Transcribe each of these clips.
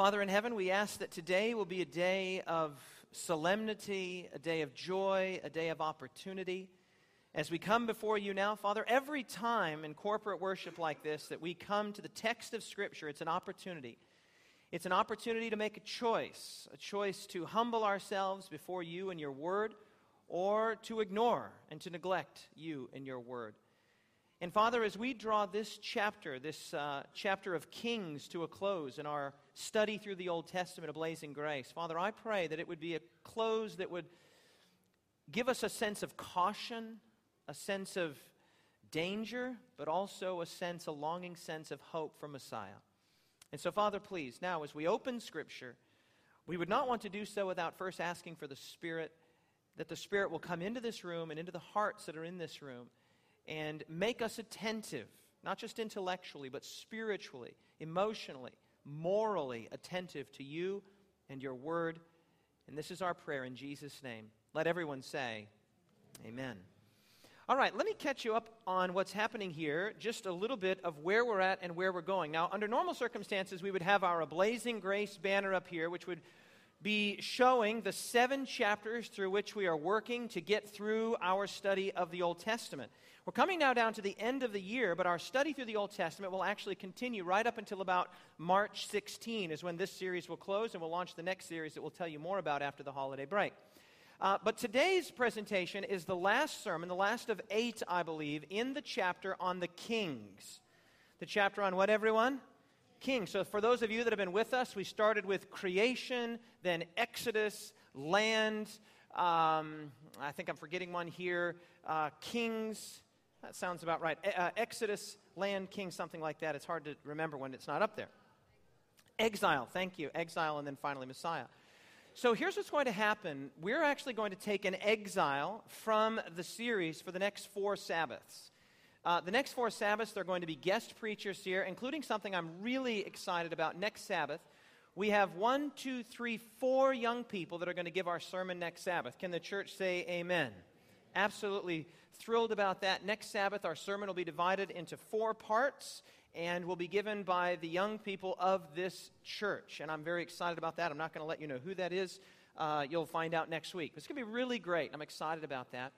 Father in heaven, we ask that today will be a day of solemnity, a day of joy, a day of opportunity. As we come before you now, Father, every time in corporate worship like this that we come to the text of Scripture, it's an opportunity. It's an opportunity to make a choice, a choice to humble ourselves before you and your word, or to ignore and to neglect you and your word. And Father, as we draw this chapter, this uh, chapter of Kings, to a close in our study through the Old Testament of Blazing Grace, Father, I pray that it would be a close that would give us a sense of caution, a sense of danger, but also a sense, a longing sense of hope for Messiah. And so, Father, please, now as we open Scripture, we would not want to do so without first asking for the Spirit, that the Spirit will come into this room and into the hearts that are in this room and make us attentive, not just intellectually, but spiritually, emotionally, morally attentive to you and your word. And this is our prayer in Jesus' name. Let everyone say, Amen. All right, let me catch you up on what's happening here, just a little bit of where we're at and where we're going. Now, under normal circumstances, we would have our Blazing Grace banner up here, which would be showing the seven chapters through which we are working to get through our study of the Old Testament. We're coming now down to the end of the year, but our study through the Old Testament will actually continue right up until about March 16, is when this series will close, and we'll launch the next series that we'll tell you more about after the holiday break. Uh, but today's presentation is the last sermon, the last of eight, I believe, in the chapter on the kings. The chapter on what, everyone? Kings. So, for those of you that have been with us, we started with creation, then Exodus, land. Um, I think I'm forgetting one here. Uh, kings, that sounds about right. Uh, Exodus, land, king, something like that. It's hard to remember when it's not up there. Exile, thank you. Exile, and then finally Messiah. So here's what's going to happen. We're actually going to take an exile from the series for the next four Sabbaths. Uh, the next four Sabbaths, they're going to be guest preachers here, including something I'm really excited about next Sabbath. We have one, two, three, four young people that are going to give our sermon next Sabbath. Can the church say amen? Absolutely thrilled about that. Next Sabbath, our sermon will be divided into four parts and will be given by the young people of this church. And I'm very excited about that. I'm not going to let you know who that is. Uh, you'll find out next week. It's going to be really great. I'm excited about that.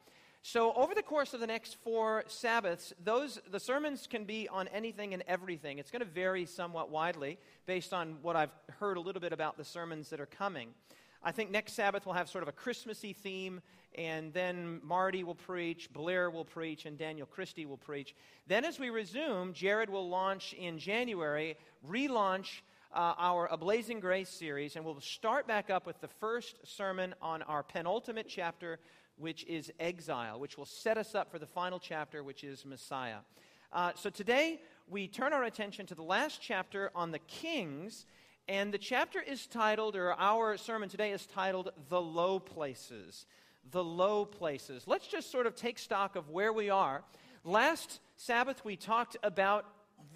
So, over the course of the next four Sabbaths, those, the sermons can be on anything and everything. It's going to vary somewhat widely based on what I've heard a little bit about the sermons that are coming. I think next Sabbath we'll have sort of a Christmassy theme, and then Marty will preach, Blair will preach, and Daniel Christie will preach. Then, as we resume, Jared will launch in January, relaunch uh, our A Blazing Grace series, and we'll start back up with the first sermon on our penultimate chapter, which is Exile, which will set us up for the final chapter, which is Messiah. Uh, so today, we turn our attention to the last chapter on the kings and the chapter is titled, or our sermon today is titled, The Low Places. The Low Places. Let's just sort of take stock of where we are. Last Sabbath, we talked about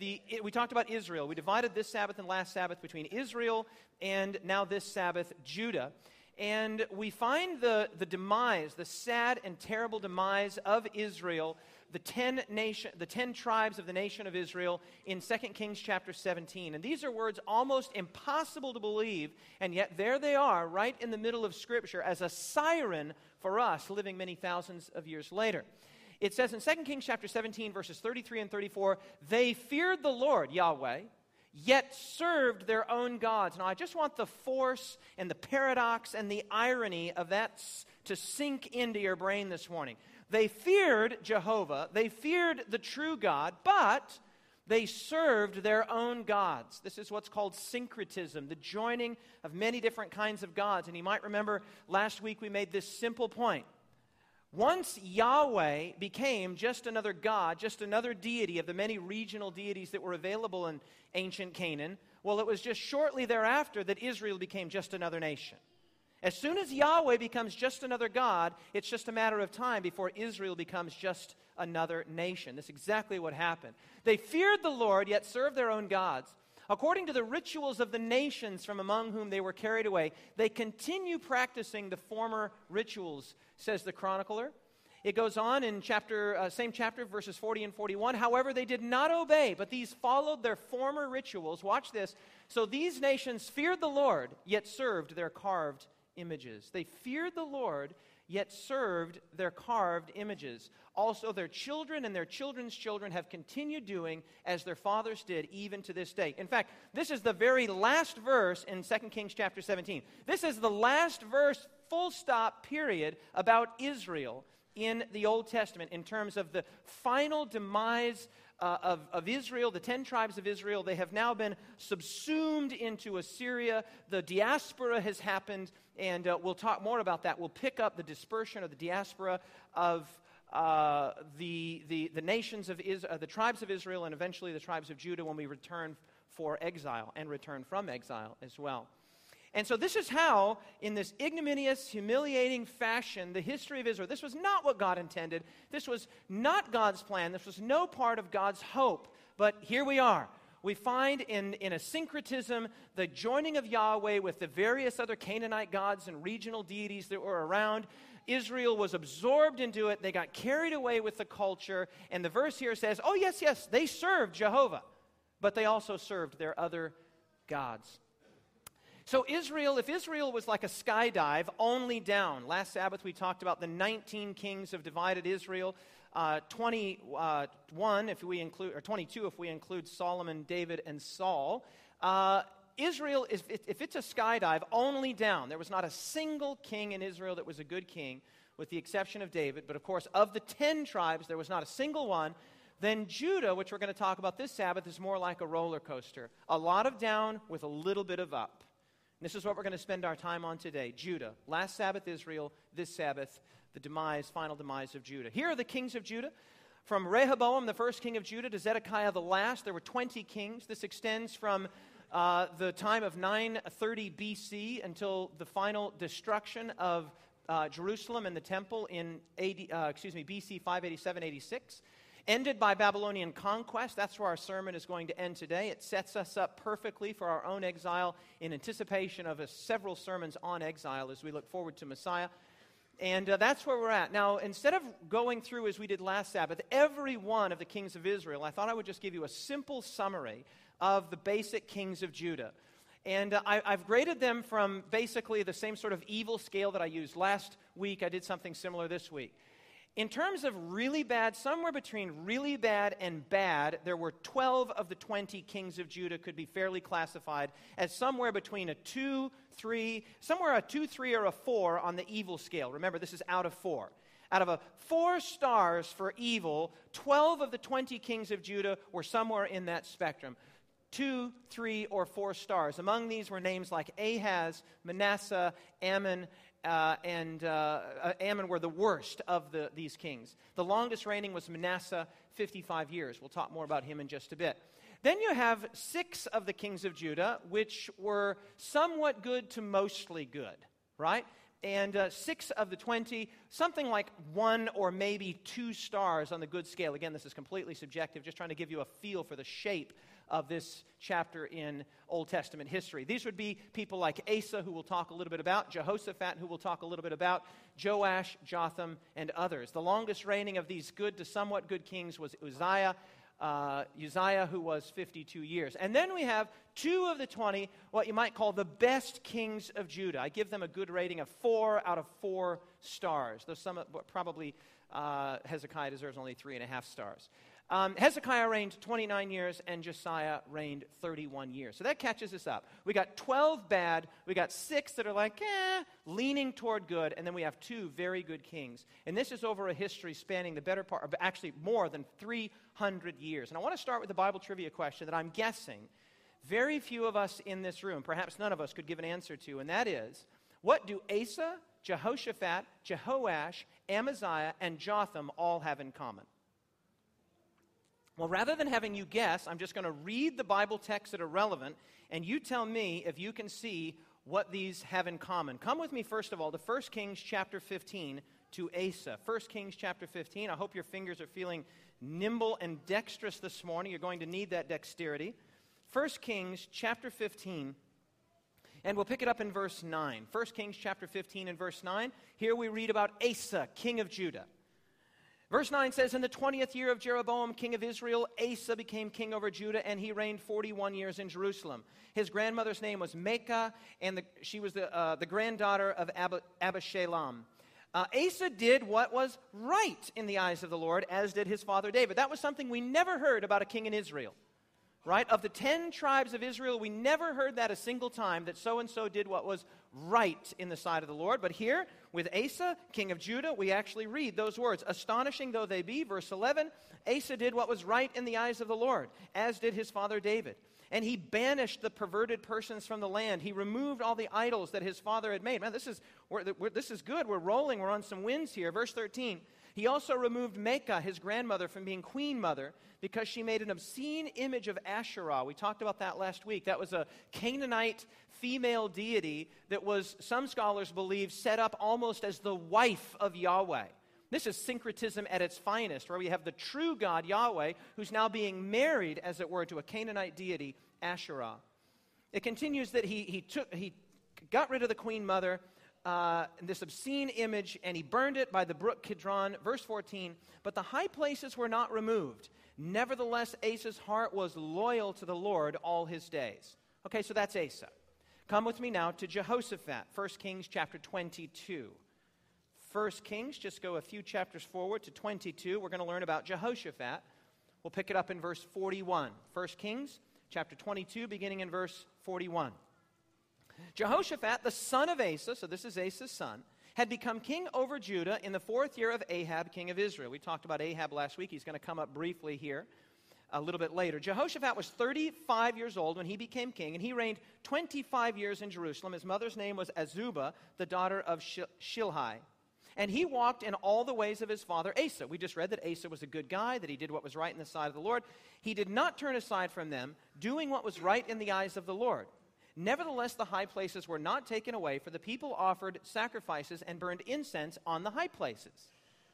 the, we talked about Israel. We divided this Sabbath and last Sabbath between Israel and now this Sabbath, Judah. And we find the, the demise, the sad and terrible demise of Israel the 10, nation, the 10 tribes of the nation of Israel in 2 Kings chapter 17. And these are words almost impossible to believe, and yet there they are, right in the middle of Scripture, as a siren for us living many thousands of years later. It says in 2 Kings chapter 17, verses 33 and 34, they feared the Lord, Yahweh, yet served their own gods. Now, I just want the force and the paradox and the irony of that to sink into your brain this morning. They feared Jehovah, they feared the true God, but they served their own gods. This is what's called syncretism, the joining of many different kinds of gods. And you might remember last week we made this simple point. Once Yahweh became just another God, just another deity of the many regional deities that were available in ancient Canaan, well, it was just shortly thereafter that Israel became just another nation. As soon as Yahweh becomes just another God, it's just a matter of time before Israel becomes just another nation. That's exactly what happened. They feared the Lord, yet served their own gods. According to the rituals of the nations from among whom they were carried away, they continue practicing the former rituals, says the chronicler. It goes on in chapter, uh, same chapter, verses 40 and 41. However, they did not obey, but these followed their former rituals. Watch this. So these nations feared the Lord, yet served their carved images. They feared the Lord, yet served their carved images. Also, their children and their children's children have continued doing as their fathers did, even to this day. In fact, this is the very last verse in 2 Kings chapter 17. This is the last verse, full stop, period, about Israel in the Old Testament in terms of the final demise uh, of, of Israel, the 10 tribes of Israel. They have now been subsumed into Assyria. The diaspora has happened, and uh, we'll talk more about that. We'll pick up the dispersion of the diaspora of. Uh, the, the, the nations of Is- uh, the tribes of Israel and eventually the tribes of Judah when we return for exile and return from exile as well. And so, this is how, in this ignominious, humiliating fashion, the history of Israel, this was not what God intended. This was not God's plan. This was no part of God's hope. But here we are. We find in, in a syncretism the joining of Yahweh with the various other Canaanite gods and regional deities that were around. Israel was absorbed into it. They got carried away with the culture. And the verse here says, oh, yes, yes, they served Jehovah, but they also served their other gods. So, Israel, if Israel was like a skydive only down, last Sabbath we talked about the 19 kings of divided Israel. Uh, 21 if we include, or 22 if we include Solomon, David, and Saul. Uh, Israel, is, if it's a skydive only down, there was not a single king in Israel that was a good king, with the exception of David. But of course, of the 10 tribes, there was not a single one. Then Judah, which we're going to talk about this Sabbath, is more like a roller coaster. A lot of down with a little bit of up. This is what we're going to spend our time on today Judah. Last Sabbath, Israel. This Sabbath, the demise, final demise of Judah. Here are the kings of Judah. From Rehoboam, the first king of Judah, to Zedekiah the last, there were 20 kings. This extends from uh, the time of 930 BC until the final destruction of uh, Jerusalem and the temple in AD, uh, excuse me, BC 587 86 ended by Babylonian conquest. That's where our sermon is going to end today. It sets us up perfectly for our own exile in anticipation of a, several sermons on exile as we look forward to Messiah. And uh, that's where we're at. Now, instead of going through as we did last Sabbath, every one of the kings of Israel, I thought I would just give you a simple summary of the basic kings of Judah. And uh, I, have graded them from basically the same sort of evil scale that I used last week. I did something similar this week. In terms of really bad, somewhere between really bad and bad, there were 12 of the 20 kings of Judah could be fairly classified as somewhere between a 2, 3, somewhere a 2, 3, or a 4 on the evil scale. Remember, this is out of 4. Out of a 4 stars for evil, 12 of the 20 kings of Judah were somewhere in that spectrum. Two, three, or four stars. Among these were names like Ahaz, Manasseh, Amon, uh, and uh, uh, Amon were the worst of the, these kings. The longest reigning was Manasseh, 55 years. We'll talk more about him in just a bit. Then you have six of the kings of Judah, which were somewhat good to mostly good, right? And uh, six of the 20, something like one or maybe two stars on the good scale. Again, this is completely subjective, just trying to give you a feel for the shape of this chapter in Old Testament history. These would be people like Asa, who we'll talk a little bit about, Jehoshaphat, who we'll talk a little bit about, Joash, Jotham, and others. The longest reigning of these good to somewhat good kings was Uzziah. Uh, Uzziah, who was 52 years. And then we have two of the 20, what you might call the best kings of Judah. I give them a good rating of four out of four stars, though some probably uh, Hezekiah deserves only three and a half stars. Um, Hezekiah reigned 29 years and Josiah reigned 31 years. So that catches us up. We got 12 bad, we got six that are like, eh, leaning toward good, and then we have two very good kings. And this is over a history spanning the better part, actually more than 300 years. And I want to start with the Bible trivia question that I'm guessing very few of us in this room, perhaps none of us, could give an answer to, and that is what do Asa, Jehoshaphat, Jehoash, Amaziah, and Jotham all have in common? Well, rather than having you guess, I'm just going to read the Bible texts that are relevant, and you tell me if you can see what these have in common. Come with me, first of all, to 1 Kings chapter 15 to Asa. 1 Kings chapter 15. I hope your fingers are feeling nimble and dexterous this morning. You're going to need that dexterity. 1 Kings chapter 15. And we'll pick it up in verse 9. 1 Kings chapter 15 and verse 9. Here we read about Asa, king of Judah. Verse 9 says, In the 20th year of Jeroboam, king of Israel, Asa became king over Judah, and he reigned 41 years in Jerusalem. His grandmother's name was Maacah, and the, she was the, uh, the granddaughter of Ab- Abishalom. Uh, Asa did what was right in the eyes of the Lord, as did his father David. That was something we never heard about a king in Israel right? Of the 10 tribes of Israel, we never heard that a single time that so and so did what was right in the sight of the Lord. But here, with Asa, king of Judah, we actually read those words. Astonishing though they be, verse 11, Asa did what was right in the eyes of the Lord, as did his father David. And he banished the perverted persons from the land. He removed all the idols that his father had made. Man, this is, we're, we're, this is good. We're rolling. We're on some winds here. Verse 13. He also removed Maacah, his grandmother, from being queen mother because she made an obscene image of Asherah. We talked about that last week. That was a Canaanite female deity that was, some scholars believe, set up almost as the wife of Yahweh. This is syncretism at its finest, where we have the true God, Yahweh, who's now being married, as it were, to a Canaanite deity, Asherah. It continues that he, he, took, he got rid of the queen mother uh, this obscene image and he burned it by the brook Kidron. Verse 14, but the high places were not removed. Nevertheless, Asa's heart was loyal to the Lord all his days. Okay, so that's Asa. Come with me now to Jehoshaphat, 1 Kings chapter 22. 1 Kings, just go a few chapters forward to 22. We're going to learn about Jehoshaphat. We'll pick it up in verse 41. 1 Kings chapter 22, beginning in verse 41. Jehoshaphat, the son of Asa, so this is Asa's son, had become king over Judah in the fourth year of Ahab, king of Israel. We talked about Ahab last week. He's going to come up briefly here a little bit later. Jehoshaphat was 35 years old when he became king, and he reigned 25 years in Jerusalem. His mother's name was Azubah, the daughter of Shilhi. And he walked in all the ways of his father Asa. We just read that Asa was a good guy, that he did what was right in the sight of the Lord. He did not turn aside from them, doing what was right in the eyes of the Lord. Nevertheless, the high places were not taken away, for the people offered sacrifices and burned incense on the high places.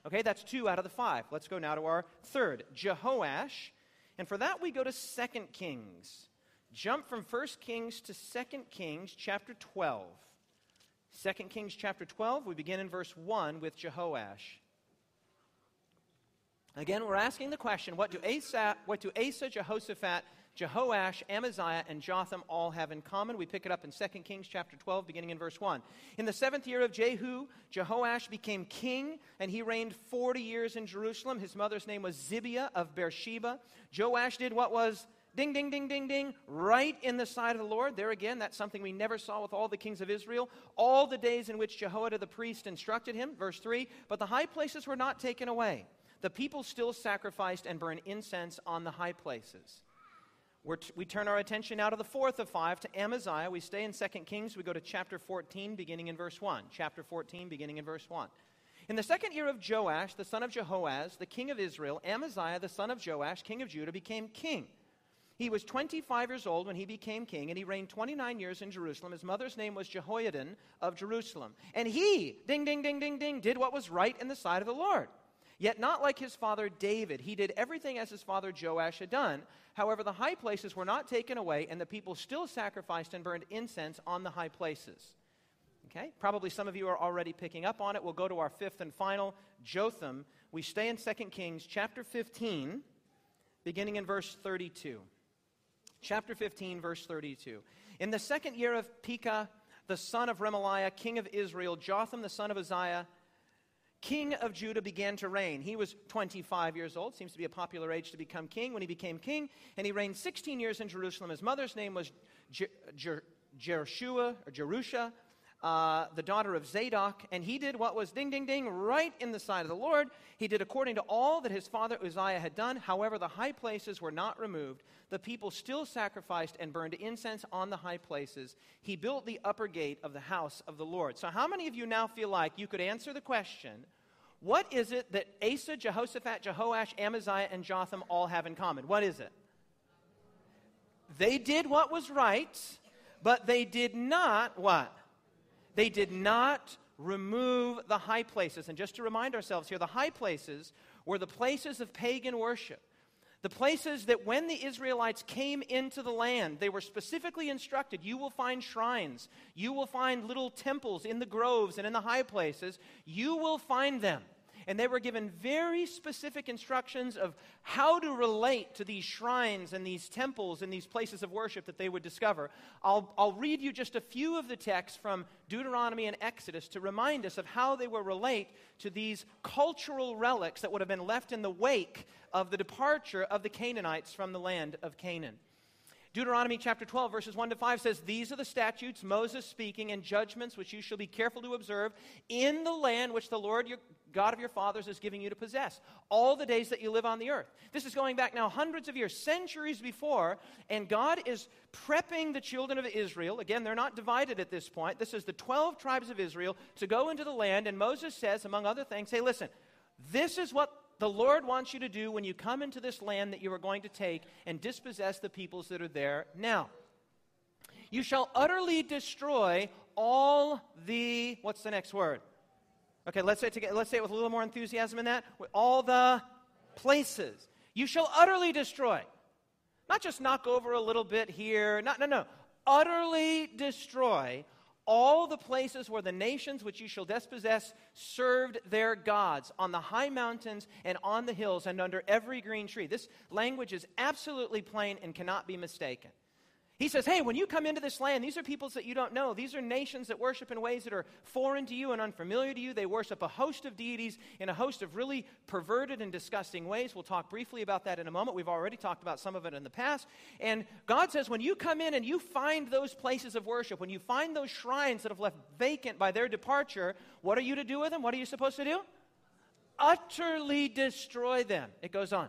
Okay, that's two out of the five. Let's go now to our third, Jehoash. And for that, we go to Second Kings. Jump from First Kings to Second Kings chapter 12. 2 Kings chapter 12, we begin in verse 1 with Jehoash. Again, we're asking the question what do Asa, what do Asa Jehoshaphat, Jehoash, Amaziah, and Jotham all have in common. We pick it up in 2 Kings chapter 12, beginning in verse 1. In the seventh year of Jehu, Jehoash became king, and he reigned 40 years in Jerusalem. His mother's name was Zibiah of Beersheba. Joash did what was ding, ding, ding, ding, ding, right in the sight of the Lord. There again, that's something we never saw with all the kings of Israel. All the days in which Jehoiada the priest instructed him, verse 3, but the high places were not taken away. The people still sacrificed and burned incense on the high places. T- we turn our attention now to the fourth of five, to Amaziah. We stay in 2 Kings. We go to chapter 14, beginning in verse 1. Chapter 14, beginning in verse 1. In the second year of Joash, the son of Jehoaz, the king of Israel, Amaziah, the son of Joash, king of Judah, became king. He was 25 years old when he became king, and he reigned 29 years in Jerusalem. His mother's name was Jehoiadin of Jerusalem. And he, ding, ding, ding, ding, ding, did what was right in the sight of the Lord. Yet not like his father David. He did everything as his father Joash had done. However, the high places were not taken away, and the people still sacrificed and burned incense on the high places. Okay? Probably some of you are already picking up on it. We'll go to our fifth and final, Jotham. We stay in 2 Kings chapter 15, beginning in verse 32. Chapter 15, verse 32. In the second year of Pekah, the son of Remaliah, king of Israel, Jotham, the son of Uzziah, king of Judah began to reign. He was 25 years old, seems to be a popular age to become king when he became king, and he reigned 16 years in Jerusalem. His mother's name was Jer- Jerusha, or Jerusha, uh, the daughter of Zadok, and he did what was ding, ding, ding, right in the sight of the Lord. He did according to all that his father Uzziah had done. However, the high places were not removed. The people still sacrificed and burned incense on the high places. He built the upper gate of the house of the Lord. So, how many of you now feel like you could answer the question what is it that Asa, Jehoshaphat, Jehoash, Amaziah, and Jotham all have in common? What is it? They did what was right, but they did not what? They did not remove the high places. And just to remind ourselves here, the high places were the places of pagan worship. The places that when the Israelites came into the land, they were specifically instructed you will find shrines, you will find little temples in the groves and in the high places, you will find them. And they were given very specific instructions of how to relate to these shrines and these temples and these places of worship that they would discover. I'll, I'll read you just a few of the texts from Deuteronomy and Exodus to remind us of how they will relate to these cultural relics that would have been left in the wake of the departure of the Canaanites from the land of Canaan. Deuteronomy chapter 12, verses 1 to 5 says, These are the statutes, Moses speaking, and judgments which you shall be careful to observe in the land which the Lord your God of your fathers is giving you to possess, all the days that you live on the earth. This is going back now hundreds of years, centuries before, and God is prepping the children of Israel. Again, they're not divided at this point. This is the 12 tribes of Israel to go into the land, and Moses says, among other things, Hey, listen, this is what the Lord wants you to do when you come into this land that you are going to take and dispossess the peoples that are there now. You shall utterly destroy all the, what's the next word? Okay, let's say it together. Let's say it with a little more enthusiasm in that. With All the places. You shall utterly destroy. Not just knock over a little bit here. Not, no, no. Utterly destroy all the places where the nations which you shall dispossess served their gods on the high mountains and on the hills and under every green tree. This language is absolutely plain and cannot be mistaken. He says, Hey, when you come into this land, these are peoples that you don't know. These are nations that worship in ways that are foreign to you and unfamiliar to you. They worship a host of deities in a host of really perverted and disgusting ways. We'll talk briefly about that in a moment. We've already talked about some of it in the past. And God says, when you come in and you find those places of worship, when you find those shrines that have left vacant by their departure, what are you to do with them? What are you supposed to do? Utterly destroy them. It goes on.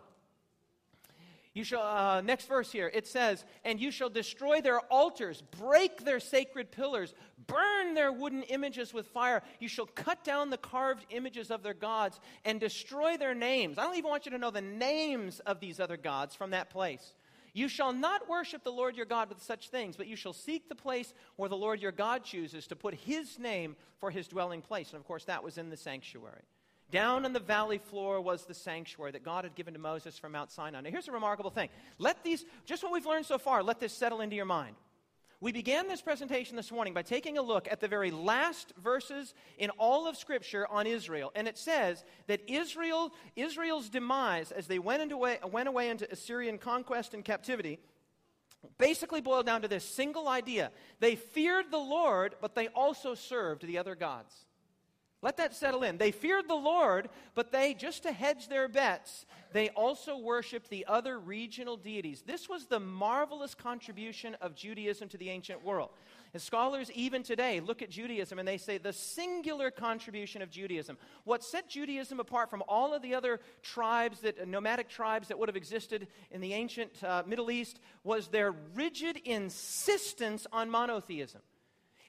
You shall, uh, next verse here, it says, And you shall destroy their altars, break their sacred pillars, burn their wooden images with fire. You shall cut down the carved images of their gods and destroy their names. I don't even want you to know the names of these other gods from that place. You shall not worship the Lord your God with such things, but you shall seek the place where the Lord your God chooses to put his name for his dwelling place. And of course, that was in the sanctuary. Down on the valley floor was the sanctuary that God had given to Moses from Mount Sinai. Now, here's a remarkable thing. Let these, just what we've learned so far, let this settle into your mind. We began this presentation this morning by taking a look at the very last verses in all of Scripture on Israel. And it says that Israel, Israel's demise as they went, into way, went away into Assyrian conquest and captivity basically boiled down to this single idea. They feared the Lord, but they also served the other gods. Let that settle in. They feared the Lord, but they, just to hedge their bets, they also worshiped the other regional deities. This was the marvelous contribution of Judaism to the ancient world. And scholars, even today, look at Judaism and they say the singular contribution of Judaism. What set Judaism apart from all of the other tribes, that, nomadic tribes that would have existed in the ancient uh, Middle East, was their rigid insistence on monotheism.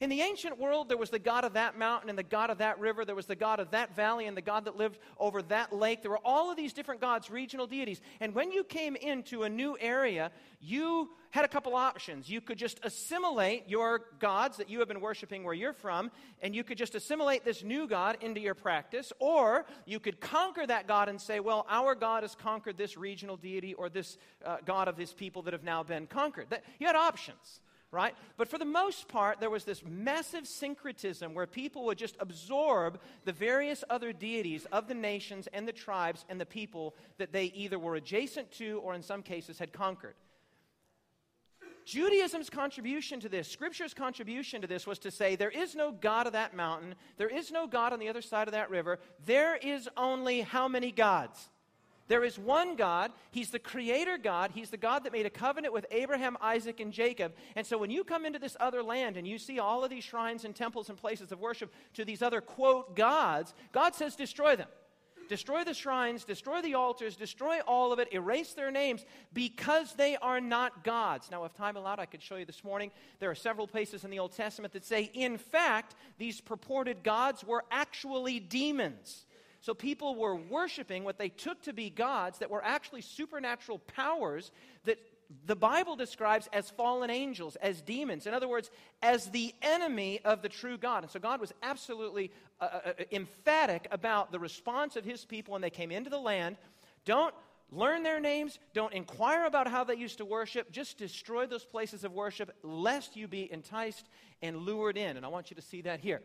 In the ancient world, there was the God of that mountain and the God of that river. There was the God of that valley and the God that lived over that lake. There were all of these different gods, regional deities. And when you came into a new area, you had a couple options. You could just assimilate your gods that you have been worshiping where you're from, and you could just assimilate this new God into your practice, or you could conquer that God and say, well, our God has conquered this regional deity or this uh, God of this people that have now been conquered. That, you had options right? But for the most part, there was this massive syncretism where people would just absorb the various other deities of the nations and the tribes and the people that they either were adjacent to or in some cases had conquered. Judaism's contribution to this, Scripture's contribution to this, was to say there is no God of that mountain, there is no God on the other side of that river, there is only how many gods? There is one God. He's the creator God. He's the God that made a covenant with Abraham, Isaac, and Jacob. And so when you come into this other land and you see all of these shrines and temples and places of worship to these other, quote, gods, God says, destroy them. Destroy the shrines, destroy the altars, destroy all of it, erase their names because they are not gods. Now, if time allowed, I could show you this morning. There are several places in the Old Testament that say, in fact, these purported gods were actually demons. So people were worshiping what they took to be gods that were actually supernatural powers that the Bible describes as fallen angels, as demons. In other words, as the enemy of the true God. And so God was absolutely uh, uh, uh emphatic about the response of his people when they came into the land. Don't learn their names, don't inquire about how they used to worship, just destroy those places of worship, lest you be enticed and lured in. And I want you to see that here.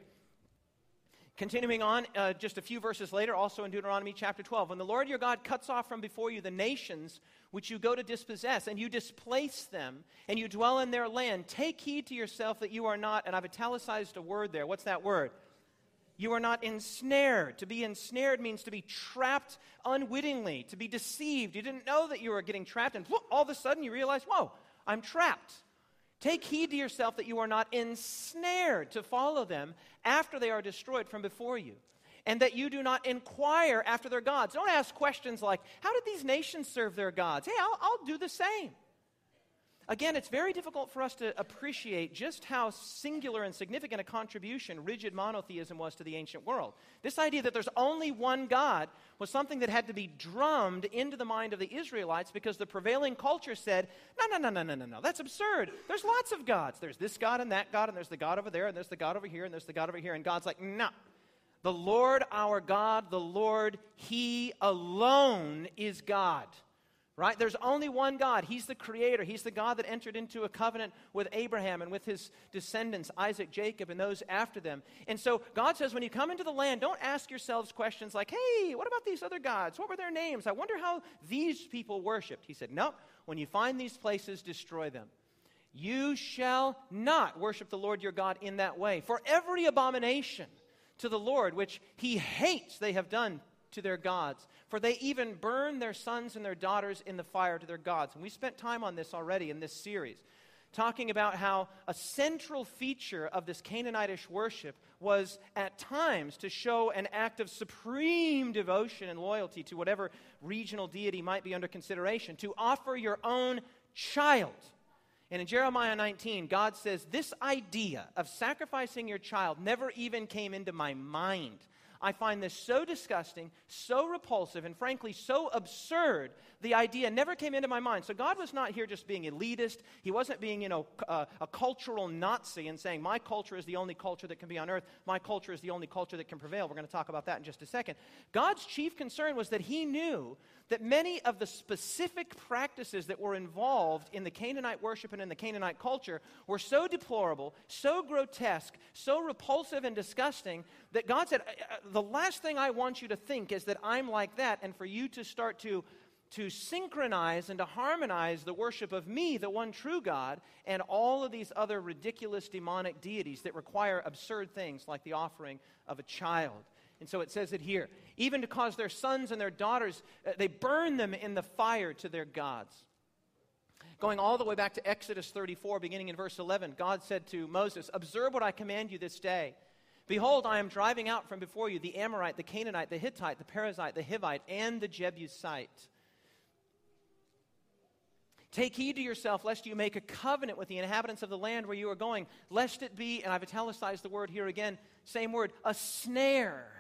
Continuing on, uh, just a few verses later, also in Deuteronomy chapter 12, when the Lord your God cuts off from before you the nations which you go to dispossess, and you displace them, and you dwell in their land, take heed to yourself that you are not, and I've italicized a word there. What's that word? You are not ensnared. To be ensnared means to be trapped unwittingly, to be deceived. You didn't know that you were getting trapped, and whoop, all of a sudden you realize, whoa, I'm trapped. Take heed to yourself that you are not ensnared to follow them after they are destroyed from before you, and that you do not inquire after their gods. Don't ask questions like, How did these nations serve their gods? Hey, I'll, I'll do the same. Again, it's very difficult for us to appreciate just how singular and significant a contribution rigid monotheism was to the ancient world. This idea that there's only one God was something that had to be drummed into the mind of the Israelites because the prevailing culture said, no, no, no, no, no, no, no, that's absurd. There's lots of gods. There's this God and that God, and there's the God over there, and there's the God over here, and there's the God over here. And God's like, no. The Lord our God, the Lord, He alone is God right? There's only one God. He's the creator. He's the God that entered into a covenant with Abraham and with his descendants, Isaac, Jacob, and those after them. And so God says, when you come into the land, don't ask yourselves questions like, hey, what about these other gods? What were their names? I wonder how these people worshiped. He said, nope. when you find these places, destroy them. You shall not worship the Lord your God in that way. For every abomination to the Lord, which he hates, they have done to their gods. For they even burn their sons and their daughters in the fire to their gods. And we spent time on this already in this series, talking about how a central feature of this Canaanitish worship was at times to show an act of supreme devotion and loyalty to whatever regional deity might be under consideration, to offer your own child. And in Jeremiah 19, God says, This idea of sacrificing your child never even came into my mind. I find this so disgusting, so repulsive, and frankly so absurd. The idea never came into my mind. So God was not here just being elitist. He wasn't being, you know, uh, a cultural Nazi and saying, my culture is the only culture that can be on earth. My culture is the only culture that can prevail. We're going to talk about that in just a second. God's chief concern was that he knew that many of the specific practices that were involved in the Canaanite worship and in the Canaanite culture were so deplorable, so grotesque, so repulsive and disgusting that God said, The last thing I want you to think is that I'm like that, and for you to start to to synchronize and to harmonize the worship of me, the one true God, and all of these other ridiculous demonic deities that require absurd things like the offering of a child. And so it says it here. Even to cause their sons and their daughters, uh, they burn them in the fire to their gods. Going all the way back to Exodus 34, beginning in verse 11, God said to Moses, Observe what I command you this day. Behold, I am driving out from before you the Amorite, the Canaanite, the Hittite, the Perizzite, the Hivite, and the Jebusite. Take heed to yourself, lest you make a covenant with the inhabitants of the land where you are going, lest it be, and I've italicized the word here again, same word, a snare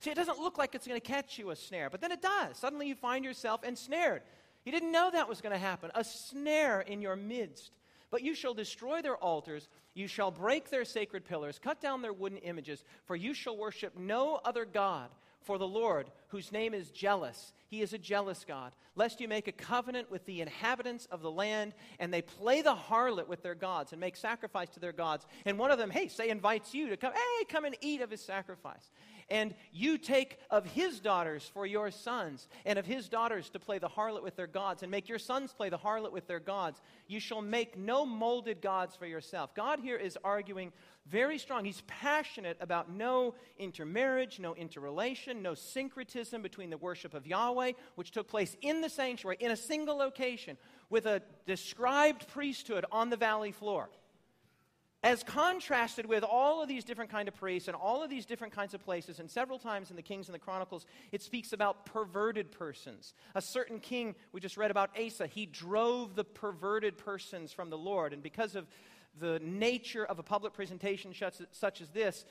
See, it doesn't look like it's going to catch you a snare, but then it does. Suddenly you find yourself ensnared. You didn't know that was going to happen. A snare in your midst. But you shall destroy their altars, you shall break their sacred pillars, cut down their wooden images, for you shall worship no other God. For the Lord, whose name is jealous, he is a jealous God, lest you make a covenant with the inhabitants of the land, and they play the harlot with their gods and make sacrifice to their gods. And one of them, hey, say, invites you to come, hey, come and eat of his sacrifice and you take of his daughters for your sons, and of his daughters to play the harlot with their gods, and make your sons play the harlot with their gods. You shall make no molded gods for yourself. God here is arguing very strong. He's passionate about no intermarriage, no interrelation, no syncretism between the worship of Yahweh, which took place in the sanctuary, in a single location, with a described priesthood on the valley floor as contrasted with all of these different kind of priests and all of these different kinds of places and several times in the kings and the chronicles it speaks about perverted persons. A certain king we just read about asa he drove the perverted persons from the lord. And because of the nature of a public presentation such as this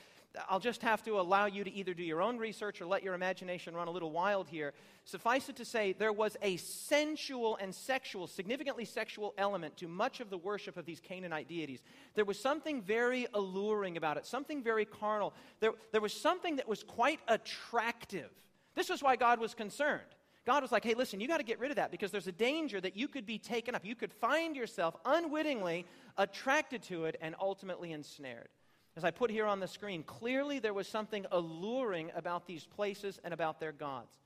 I'll just have to allow you to either do your own research or let your imagination run a little wild here. Suffice it to say, there was a sensual and sexual, significantly sexual element to much of the worship of these Canaanite deities. There was something very alluring about it, something very carnal. There, there was something that was quite attractive. This was why God was concerned. God was like, hey, listen, you got to get rid of that because there's a danger that you could be taken up. You could find yourself unwittingly attracted to it and ultimately ensnared. As I put here on the screen, clearly there was something alluring about these places and about their gods.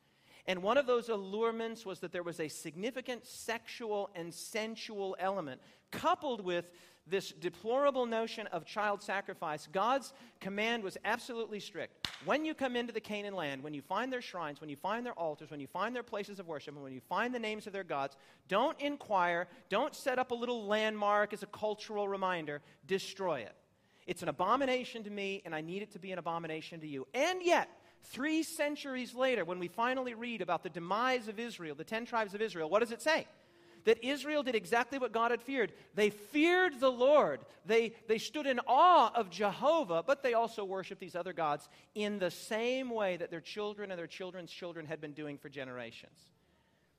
And one of those allurements was that there was a significant sexual and sensual element, coupled with this deplorable notion of child sacrifice. God's command was absolutely strict. When you come into the Canaan land, when you find their shrines, when you find their altars, when you find their places of worship, and when you find the names of their gods, don't inquire, don't set up a little landmark as a cultural reminder, destroy it. It's an abomination to me, and I need it to be an abomination to you. And yet, three centuries later, when we finally read about the demise of Israel, the ten tribes of Israel, what does it say? That Israel did exactly what God had feared. They feared the Lord. They, they stood in awe of Jehovah, but they also worshiped these other gods in the same way that their children and their children's children had been doing for generations.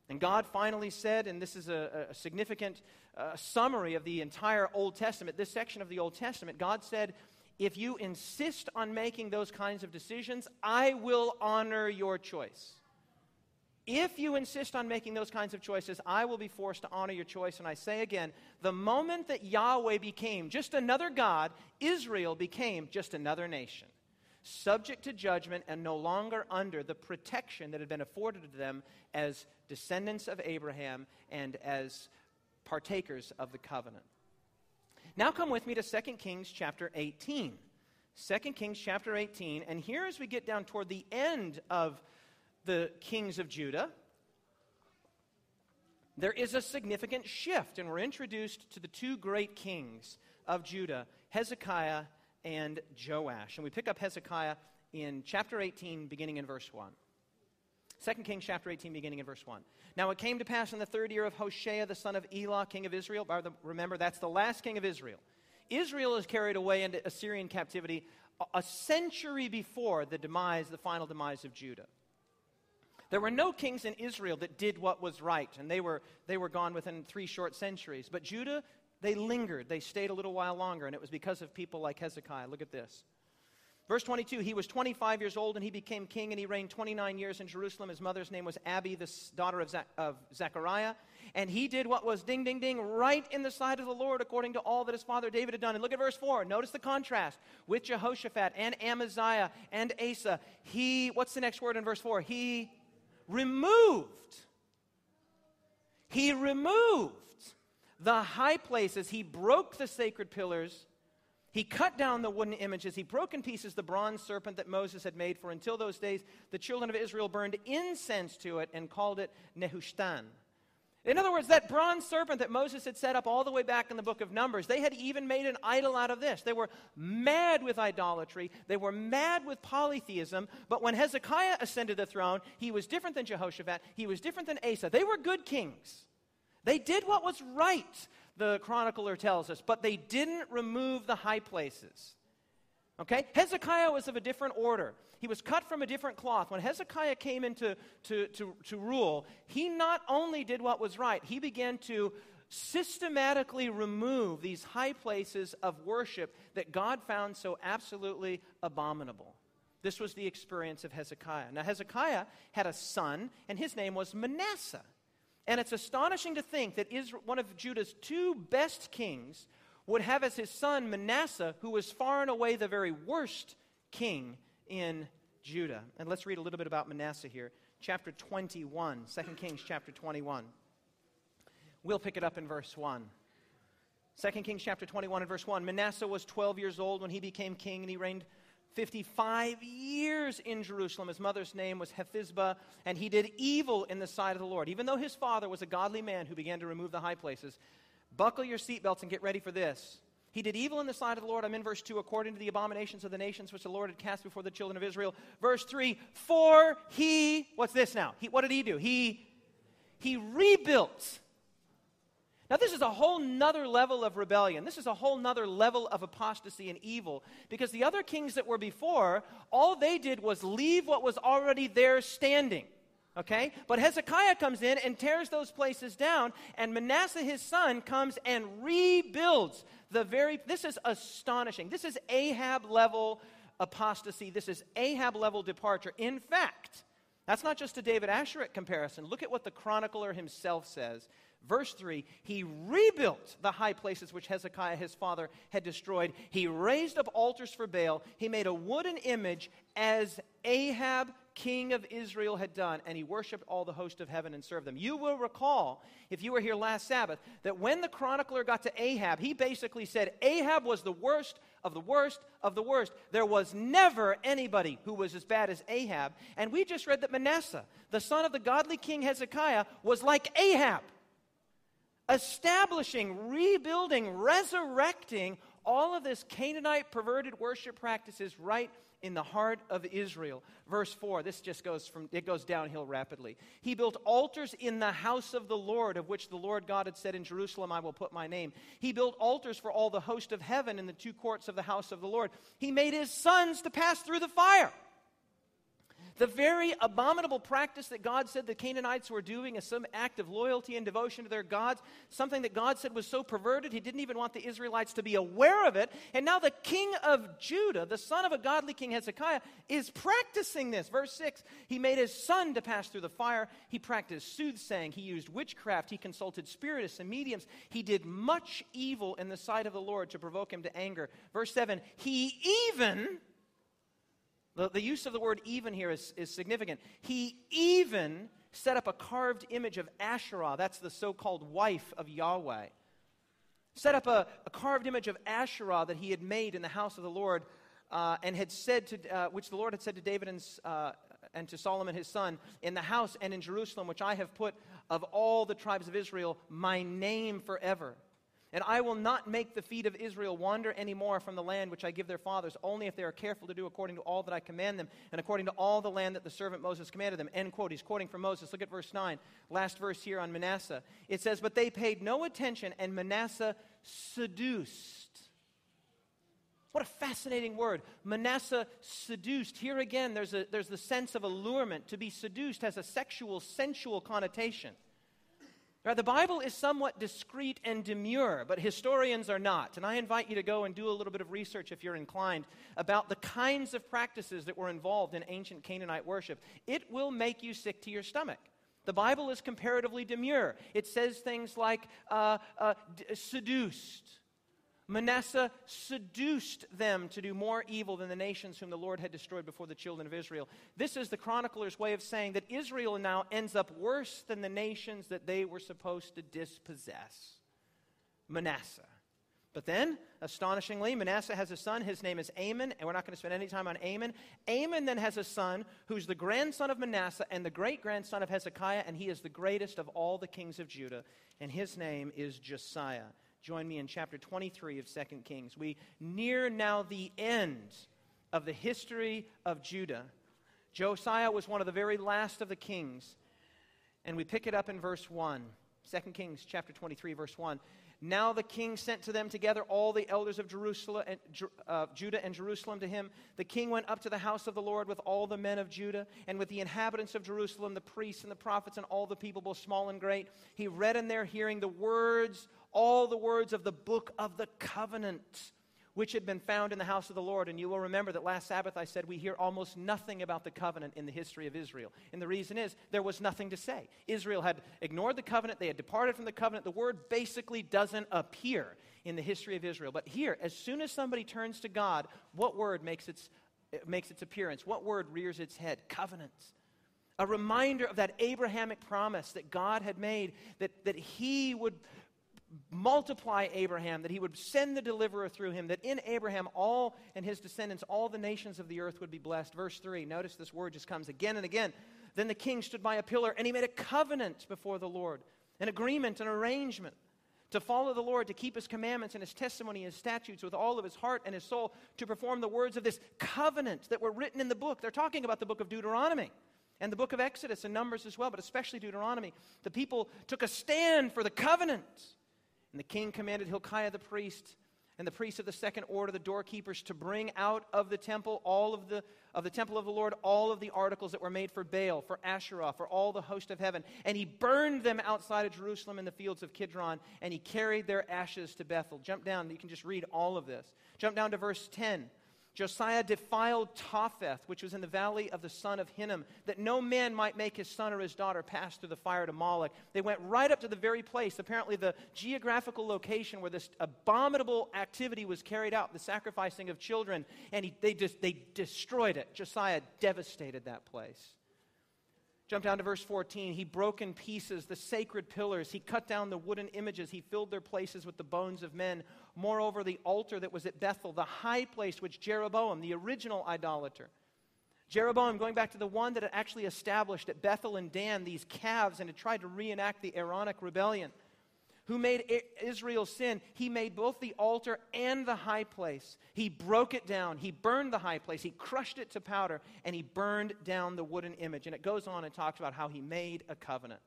And God finally said, and this is a, a significant uh, summary of the entire Old Testament, this section of the Old Testament, God said, if you insist on making those kinds of decisions, I will honor your choice. If you insist on making those kinds of choices, I will be forced to honor your choice. And I say again, the moment that Yahweh became just another God, Israel became just another nation subject to judgment and no longer under the protection that had been afforded to them as descendants of Abraham and as partakers of the covenant. Now come with me to 2 Kings chapter 18. 2 Kings chapter 18, and here as we get down toward the end of the kings of Judah, there is a significant shift, and we're introduced to the two great kings of Judah, Hezekiah and Joash. And we pick up Hezekiah in chapter 18, beginning in verse 1. 2 Kings chapter 18, beginning in verse 1. Now it came to pass in the third year of Hoshea, the son of Elah, king of Israel. Remember, that's the last king of Israel. Israel is carried away into Assyrian captivity a century before the demise, the final demise of Judah. There were no kings in Israel that did what was right, and they were, they were gone within three short centuries. But Judah they lingered. They stayed a little while longer, and it was because of people like Hezekiah. Look at this. Verse 22 He was 25 years old, and he became king, and he reigned 29 years in Jerusalem. His mother's name was Abi, the daughter of, Zach- of Zechariah. And he did what was ding, ding, ding, right in the sight of the Lord, according to all that his father David had done. And look at verse 4. Notice the contrast with Jehoshaphat and Amaziah and Asa. He, what's the next word in verse 4? He removed. He removed the high places. He broke the sacred pillars. He cut down the wooden images. He broke in pieces the bronze serpent that Moses had made, for until those days the children of Israel burned incense to it and called it Nehushtan. In other words, that bronze serpent that Moses had set up all the way back in the book of Numbers, they had even made an idol out of this. They were mad with idolatry, they were mad with polytheism. But when Hezekiah ascended the throne, he was different than Jehoshaphat, he was different than Asa. They were good kings. They did what was right, the chronicler tells us, but they didn't remove the high places. Okay? Hezekiah was of a different order. He was cut from a different cloth. When Hezekiah came into to, to, to rule, he not only did what was right, he began to systematically remove these high places of worship that God found so absolutely abominable. This was the experience of Hezekiah. Now, Hezekiah had a son, and his name was Manasseh. And it's astonishing to think that Israel, one of Judah's two best kings would have as his son Manasseh, who was far and away the very worst king in Judah. And let's read a little bit about Manasseh here. Chapter 21, 2 Kings chapter 21. We'll pick it up in verse 1. 2 Kings chapter 21 and verse 1. Manasseh was 12 years old when he became king, and he reigned 55 years in Jerusalem. His mother's name was Hephzibah, and he did evil in the sight of the Lord. Even though his father was a godly man who began to remove the high places, buckle your seatbelts and get ready for this. He did evil in the sight of the Lord. I'm in verse 2, according to the abominations of the nations which the Lord had cast before the children of Israel. Verse 3, for he, what's this now? He, what did he do? He, he rebuilt now, this is a whole nother level of rebellion. This is a whole nother level of apostasy and evil because the other kings that were before, all they did was leave what was already there standing. Okay? But Hezekiah comes in and tears those places down, and Manasseh, his son, comes and rebuilds the very. This is astonishing. This is Ahab level apostasy. This is Ahab level departure. In fact, that's not just a David Asscherick comparison. Look at what the chronicler himself says Verse 3 He rebuilt the high places which Hezekiah his father had destroyed. He raised up altars for Baal. He made a wooden image as Ahab, king of Israel, had done, and he worshiped all the host of heaven and served them. You will recall, if you were here last Sabbath, that when the chronicler got to Ahab, he basically said Ahab was the worst of the worst of the worst. There was never anybody who was as bad as Ahab. And we just read that Manasseh, the son of the godly king Hezekiah, was like Ahab establishing, rebuilding, resurrecting all of this Canaanite perverted worship practices right in the heart of Israel. Verse 4, this just goes from it goes downhill rapidly. He built altars in the house of the Lord, of which the Lord God had said in Jerusalem, I will put my name. He built altars for all the host of heaven in the two courts of the house of the Lord. He made his sons to pass through the fire. The very abominable practice that God said the Canaanites were doing as some act of loyalty and devotion to their gods, something that God said was so perverted, he didn't even want the Israelites to be aware of it. And now the king of Judah, the son of a godly king Hezekiah, is practicing this. Verse 6 He made his son to pass through the fire. He practiced soothsaying. He used witchcraft. He consulted spiritists and mediums. He did much evil in the sight of the Lord to provoke him to anger. Verse 7 He even the, the use of the word even here is, is significant. He even set up a carved image of Asherah, that's the so called wife of Yahweh. Set up a, a, carved image of Asherah that he had made in the house of the Lord, uh, and had said to, uh, which the Lord had said to David and, uh, and to Solomon his son, in the house and in Jerusalem, which I have put of all the tribes of Israel, my name forever. And I will not make the feet of Israel wander any more from the land which I give their fathers, only if they are careful to do according to all that I command them, and according to all the land that the servant Moses commanded them. End quote. He's quoting from Moses. Look at verse 9. Last verse here on Manasseh. It says, But they paid no attention, and Manasseh seduced. What a fascinating word. Manasseh seduced. Here again, there's, a, there's the sense of allurement. To be seduced has a sexual, sensual connotation. Right, the Bible is somewhat discreet and demure, but historians are not. And I invite you to go and do a little bit of research if you're inclined about the kinds of practices that were involved in ancient Canaanite worship. It will make you sick to your stomach. The Bible is comparatively demure. It says things like uh, uh, d- seduced, Manasseh seduced them to do more evil than the nations whom the Lord had destroyed before the children of Israel. This is the chronicler's way of saying that Israel now ends up worse than the nations that they were supposed to dispossess. Manasseh. But then, astonishingly, Manasseh has a son. His name is Amon, and we're not going to spend any time on Amon. Amon then has a son who's the grandson of Manasseh and the great grandson of Hezekiah, and he is the greatest of all the kings of Judah, and his name is Josiah join me in chapter 23 of 2 Kings. We near now the end of the history of Judah. Josiah was one of the very last of the kings. And we pick it up in verse 1. 2 Kings chapter 23, verse 1. Now the king sent to them together all the elders of Jerusalem and, uh, Judah and Jerusalem to him. The king went up to the house of the Lord with all the men of Judah and with the inhabitants of Jerusalem, the priests and the prophets and all the people, both small and great. He read in their hearing the words all the words of the book of the covenant, which had been found in the house of the Lord. And you will remember that last Sabbath I said we hear almost nothing about the covenant in the history of Israel. And the reason is there was nothing to say. Israel had ignored the covenant, they had departed from the covenant. The word basically doesn't appear in the history of Israel. But here, as soon as somebody turns to God, what word makes its, makes its appearance? What word rears its head? Covenants a reminder of that Abrahamic promise that God had made that, that he would multiply Abraham, that he would send the deliverer through him, that in Abraham all and his descendants, all the nations of the earth would be blessed. Verse 3, notice this word just comes again and again. Then the king stood by a pillar and he made a covenant before the Lord, an agreement, an arrangement to follow the Lord, to keep his commandments and his testimony, his statutes with all of his heart and his soul, to perform the words of this covenant that were written in the book. They're talking about the book of Deuteronomy and the book of Exodus and Numbers as well, but especially Deuteronomy. The people took a stand for the covenant. And the king commanded Hilkiah the priest and the priests of the second order, the doorkeepers, to bring out of the temple all of the of the temple of the Lord all of the articles that were made for Baal, for Asherah, for all the host of heaven. And he burned them outside of Jerusalem in the fields of Kidron, and he carried their ashes to Bethel. Jump down, you can just read all of this. Jump down to verse 10. Josiah defiled Topheth, which was in the valley of the son of Hinnom, that no man might make his son or his daughter pass through the fire to Moloch. They went right up to the very place, apparently the geographical location where this abominable activity was carried out, the sacrificing of children, and he, they, just, they destroyed it. Josiah devastated that place. Jump down to verse 14. He broke in pieces the sacred pillars. He cut down the wooden images. He filled their places with the bones of men. Moreover, the altar that was at Bethel, the high place which Jeroboam, the original idolater, Jeroboam, going back to the one that had actually established at Bethel and Dan these calves and had tried to reenact the Aaronic rebellion who made Israel sin, he made both the altar and the high place. He broke it down. He burned the high place. He crushed it to powder, and he burned down the wooden image. And it goes on and talks about how he made a covenant.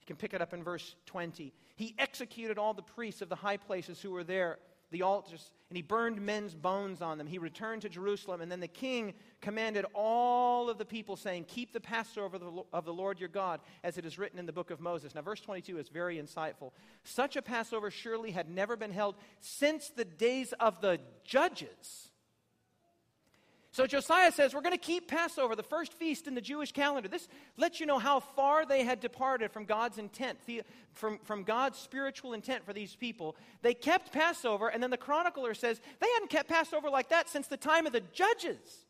You can pick it up in verse 20. He executed all the priests of the high places who were there the altars, and he burned men's bones on them. He returned to Jerusalem, and then the king commanded all of the people, saying, Keep the Passover of the Lord your God, as it is written in the book of Moses. Now, verse 22 is very insightful. Such a Passover surely had never been held since the days of the judges. So Josiah says, We're going to keep Passover, the first feast in the Jewish calendar. This lets you know how far they had departed from God's intent, from, from God's spiritual intent for these people. They kept Passover, and then the chronicler says they hadn't kept Passover like that since the time of the judges.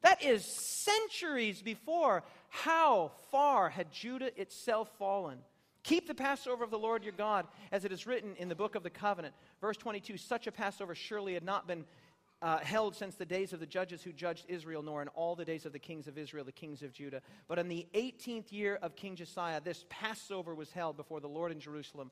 That is centuries before. How far had Judah itself fallen? Keep the Passover of the Lord your God, as it is written in the book of the covenant. Verse 22 Such a Passover surely had not been uh, held since the days of the judges who judged Israel, nor in all the days of the kings of Israel, the kings of Judah. But in the 18th year of King Josiah, this Passover was held before the Lord in Jerusalem.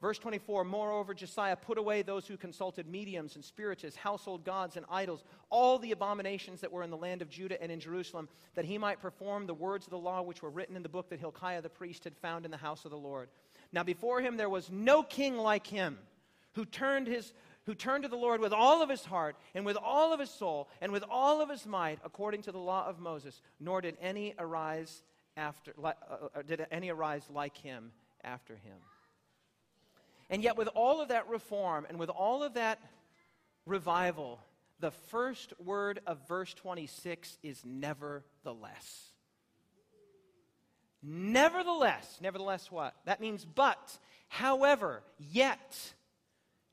Verse 24 Moreover, Josiah put away those who consulted mediums and spiritists, household gods, and idols, all the abominations that were in the land of Judah and in Jerusalem, that he might perform the words of the law which were written in the book that Hilkiah the priest had found in the house of the Lord. Now, before him there was no king like him who turned his who turned to the Lord with all of his heart and with all of his soul and with all of his might, according to the law of Moses, nor did any arise after uh, uh, did any arise like him after him. And yet, with all of that reform and with all of that revival, the first word of verse 26 is nevertheless. Nevertheless, nevertheless, what? That means but, however, yet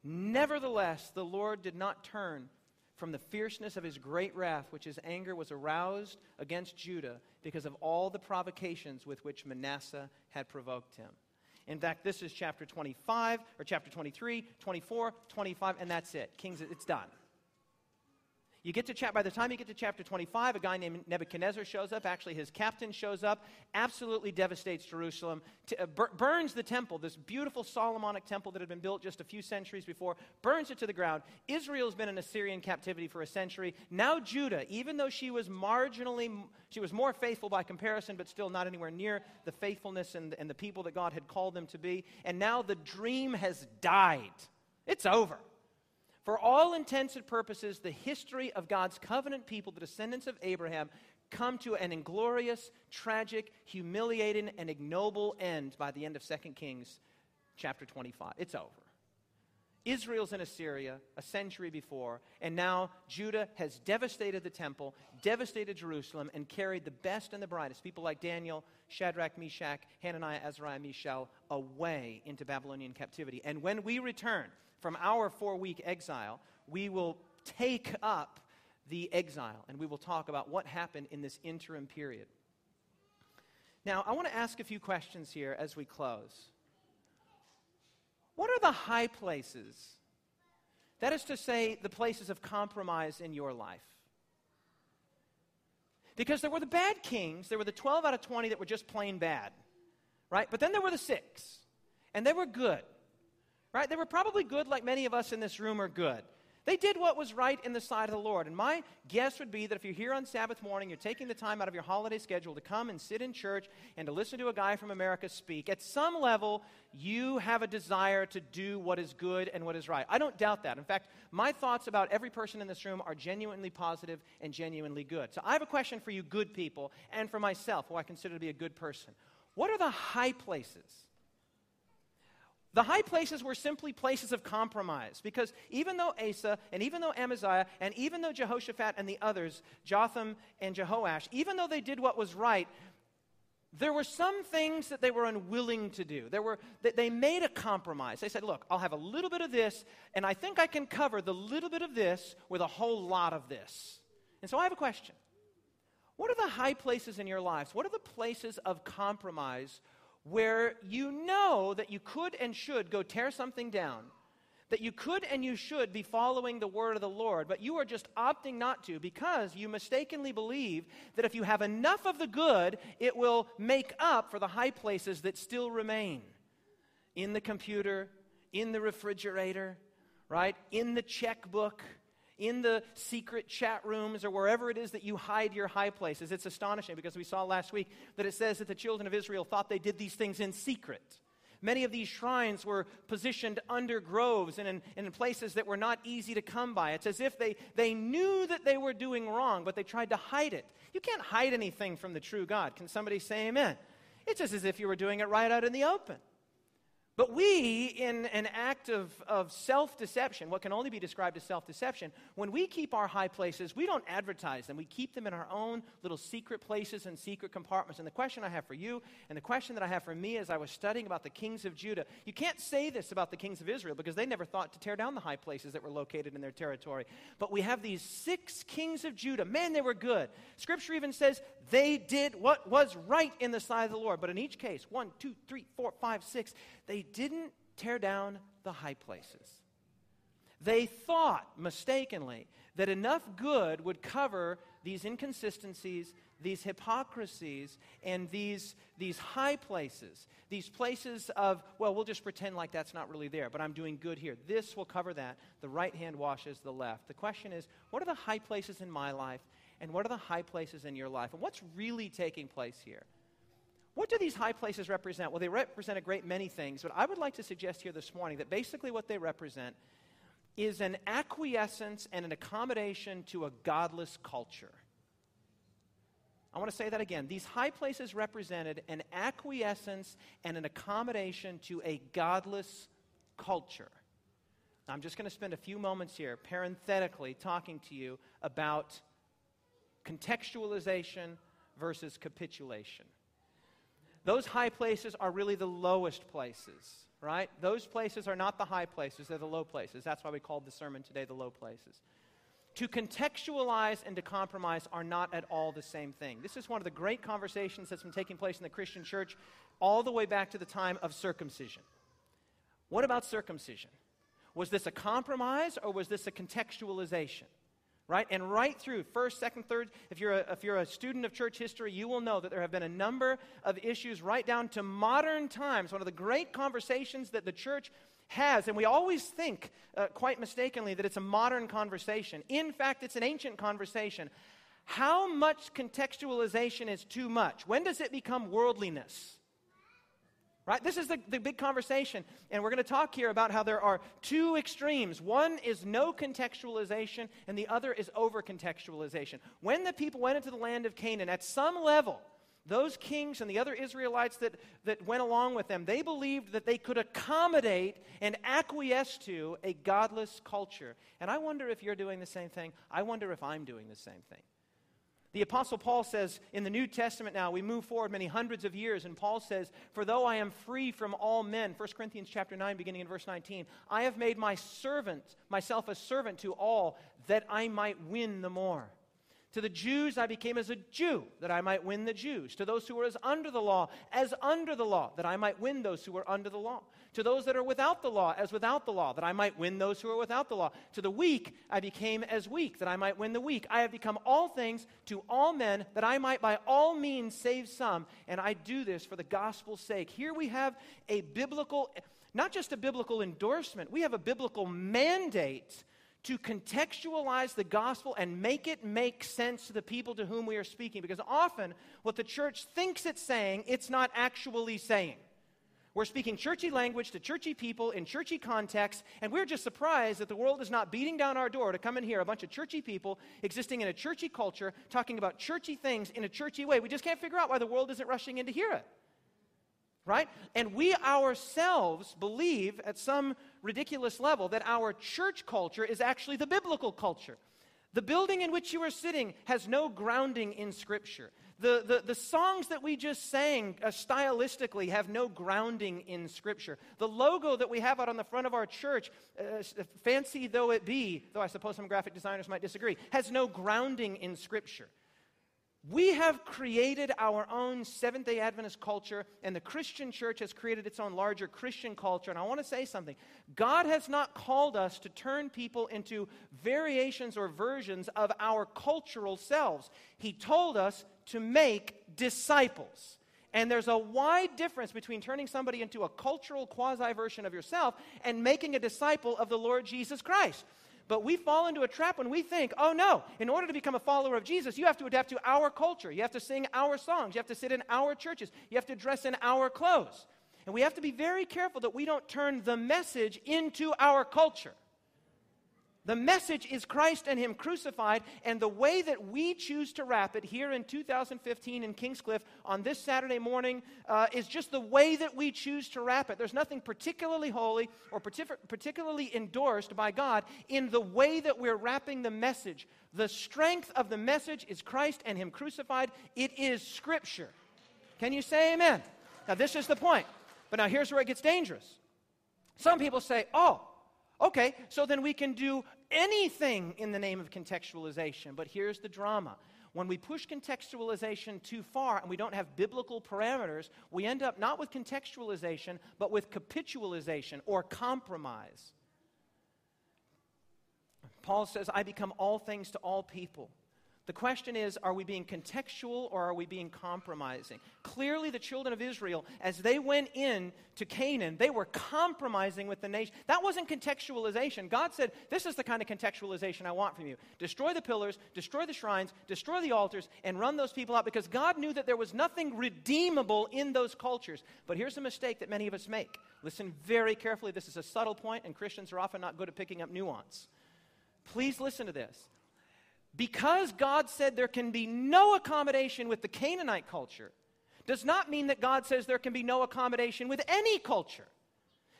Nevertheless, the Lord did not turn from the fierceness of his great wrath, which his anger was aroused against Judah because of all the provocations with which Manasseh had provoked him. In fact, this is chapter 25, or chapter 23, 24, 25, and that's it. Kings, it's done. You get to chap- by the time you get to chapter 25, a guy named Nebuchadnezzar shows up. Actually, his captain shows up, absolutely devastates Jerusalem, t- uh, bur- burns the temple, this beautiful Solomonic temple that had been built just a few centuries before, burns it to the ground. Israel's been in Assyrian captivity for a century. Now, Judah, even though she was marginally, she was more faithful by comparison, but still not anywhere near the faithfulness and, and the people that God had called them to be. And now the dream has died. It's over. For all intents and purposes, the history of God's covenant people, the descendants of Abraham, come to an inglorious, tragic, humiliating, and ignoble end by the end of 2 Kings chapter 25. It's over. Israel's in Assyria a century before, and now Judah has devastated the temple, devastated Jerusalem, and carried the best and the brightest, people like Daniel, Shadrach, Meshach, Hananiah, Azariah, Mishael, away into Babylonian captivity. And when we return, from our four week exile, we will take up the exile and we will talk about what happened in this interim period. Now, I want to ask a few questions here as we close. What are the high places? That is to say, the places of compromise in your life. Because there were the bad kings, there were the 12 out of 20 that were just plain bad, right? But then there were the six, and they were good. Right? They were probably good like many of us in this room are good. They did what was right in the sight of the Lord. And my guess would be that if you're here on Sabbath morning, you're taking the time out of your holiday schedule to come and sit in church and to listen to a guy from America speak, at some level, you have a desire to do what is good and what is right. I don't doubt that. In fact, my thoughts about every person in this room are genuinely positive and genuinely good. So I have a question for you, good people, and for myself, who I consider to be a good person. What are the high places? The high places were simply places of compromise because even though Asa and even though Amaziah and even though Jehoshaphat and the others, Jotham and Jehoash, even though they did what was right, there were some things that they were unwilling to do. There were, they made a compromise. They said, Look, I'll have a little bit of this, and I think I can cover the little bit of this with a whole lot of this. And so I have a question What are the high places in your lives? What are the places of compromise where you know that you could and should go tear something down, that you could and you should be following the word of the Lord, but you are just opting not to because you mistakenly believe that if you have enough of the good, it will make up for the high places that still remain in the computer, in the refrigerator, right? In the checkbook in the secret chat rooms or wherever it is that you hide your high places. It's astonishing because we saw last week that it says that the children of Israel thought they did these things in secret. Many of these shrines were positioned under groves and in, in, places that were not easy to come by. It's as if they, they knew that they were doing wrong, but they tried to hide it. You can't hide anything from the true God. Can somebody say amen? It's just as if you were doing it right out in the open. But we, in an act of, of self deception, what can only be described as self deception, when we keep our high places, we don't advertise them. We keep them in our own little secret places and secret compartments. And the question I have for you, and the question that I have for me as I was studying about the kings of Judah, you can't say this about the kings of Israel because they never thought to tear down the high places that were located in their territory. But we have these six kings of Judah. Man, they were good. Scripture even says they did what was right in the sight of the Lord. But in each case, one, two, three, four, five, six, they didn't tear down the high places. They thought mistakenly that enough good would cover these inconsistencies, these hypocrisies, and these, these high places. These places of, well, we'll just pretend like that's not really there, but I'm doing good here. This will cover that. The right hand washes the left. The question is, what are the high places in my life, and what are the high places in your life? And what's really taking place here? What do these high places represent? Well, they represent a great many things, but I would like to suggest here this morning that basically what they represent is an acquiescence and an accommodation to a godless culture. I want to say that again. These high places represented an acquiescence and an accommodation to a godless culture. Now, I'm just going to spend a few moments here, parenthetically, talking to you about contextualization versus capitulation. Those high places are really the lowest places, right? Those places are not the high places, they're the low places. That's why we called the sermon today the low places. To contextualize and to compromise are not at all the same thing. This is one of the great conversations that's been taking place in the Christian church all the way back to the time of circumcision. What about circumcision? Was this a compromise or was this a contextualization? Right? And right through first, second, third, if you're, a, if you're a student of church history, you will know that there have been a number of issues right down to modern times. One of the great conversations that the church has, and we always think uh, quite mistakenly that it's a modern conversation. In fact, it's an ancient conversation. How much contextualization is too much? When does it become worldliness? Right? This is the, the big conversation. And we're going to talk here about how there are two extremes. One is no contextualization, and the other is over contextualization. When the people went into the land of Canaan, at some level, those kings and the other Israelites that, that went along with them, they believed that they could accommodate and acquiesce to a godless culture. And I wonder if you're doing the same thing. I wonder if I'm doing the same thing. The Apostle Paul says in the New Testament now, we move forward many hundreds of years, and Paul says, For though I am free from all men, 1 Corinthians chapter 9, beginning in verse 19, I have made my servant, myself a servant to all, that I might win the more. To the Jews I became as a Jew, that I might win the Jews. To those who were as under the law, as under the law, that I might win those who were under the law to those that are without the law as without the law, that I might win those who are without the law. To the weak, I became as weak, that I might win the weak. I have become all things to all men, that I might by all means save some. And I do this for the gospel's sake. Here we have a biblical, not just a biblical endorsement, we have a biblical mandate to contextualize the gospel and make it make sense to the people to whom we are speaking. Because often, what the church thinks it's saying, it's not actually saying. We're speaking churchy language to churchy people in churchy contexts, and we're just surprised that the world is not beating down our door to come and hear a bunch of churchy people existing in a churchy culture talking about churchy things in a churchy way. We just can't figure out why the world isn't rushing in to hear it. right? And we ourselves believe at some ridiculous level that our church culture is actually the biblical culture. The building in which you are sitting has no grounding in Scripture. The, the, the songs that we just sang uh, stylistically have no grounding in Scripture. The logo that we have out on the front of our church, uh, fancy though it be, though I suppose some graphic designers might disagree, has no grounding in Scripture. We have created our own Seventh day Adventist culture, and the Christian church has created its own larger Christian culture. And I want to say something God has not called us to turn people into variations or versions of our cultural selves. He told us to make disciples. And there's a wide difference between turning somebody into a cultural quasi version of yourself and making a disciple of the Lord Jesus Christ. But we fall into a trap when we think, oh no, in order to become a follower of Jesus, you have to adapt to our culture. You have to sing our songs. You have to sit in our churches. You have to dress in our clothes. And we have to be very careful that we don't turn the message into our culture. The message is Christ and Him crucified, and the way that we choose to wrap it here in 2015 in Kingscliff on this Saturday morning uh, is just the way that we choose to wrap it. There's nothing particularly holy or partic- particularly endorsed by God in the way that we're wrapping the message. The strength of the message is Christ and Him crucified, it is Scripture. Can you say amen? Now, this is the point. But now here's where it gets dangerous. Some people say, oh, Okay, so then we can do anything in the name of contextualization. But here's the drama. When we push contextualization too far and we don't have biblical parameters, we end up not with contextualization, but with capitulization or compromise. Paul says, I become all things to all people the question is are we being contextual or are we being compromising? Clearly, the children of Israel, as they went in to Canaan, they were compromising with the nation. That wasn't contextualization. God said, This is the kind of contextualization I want from you. Destroy the pillars, destroy the shrines, destroy the altars, and run those people out because God knew that there was nothing redeemable in those cultures. But here's a mistake that many of us make. Listen very carefully. This is a subtle point, and Christians are often not good at picking up nuance. Please listen to this because God said there can be no accommodation with the Canaanite culture, does not mean that God says there can be no accommodation with any culture.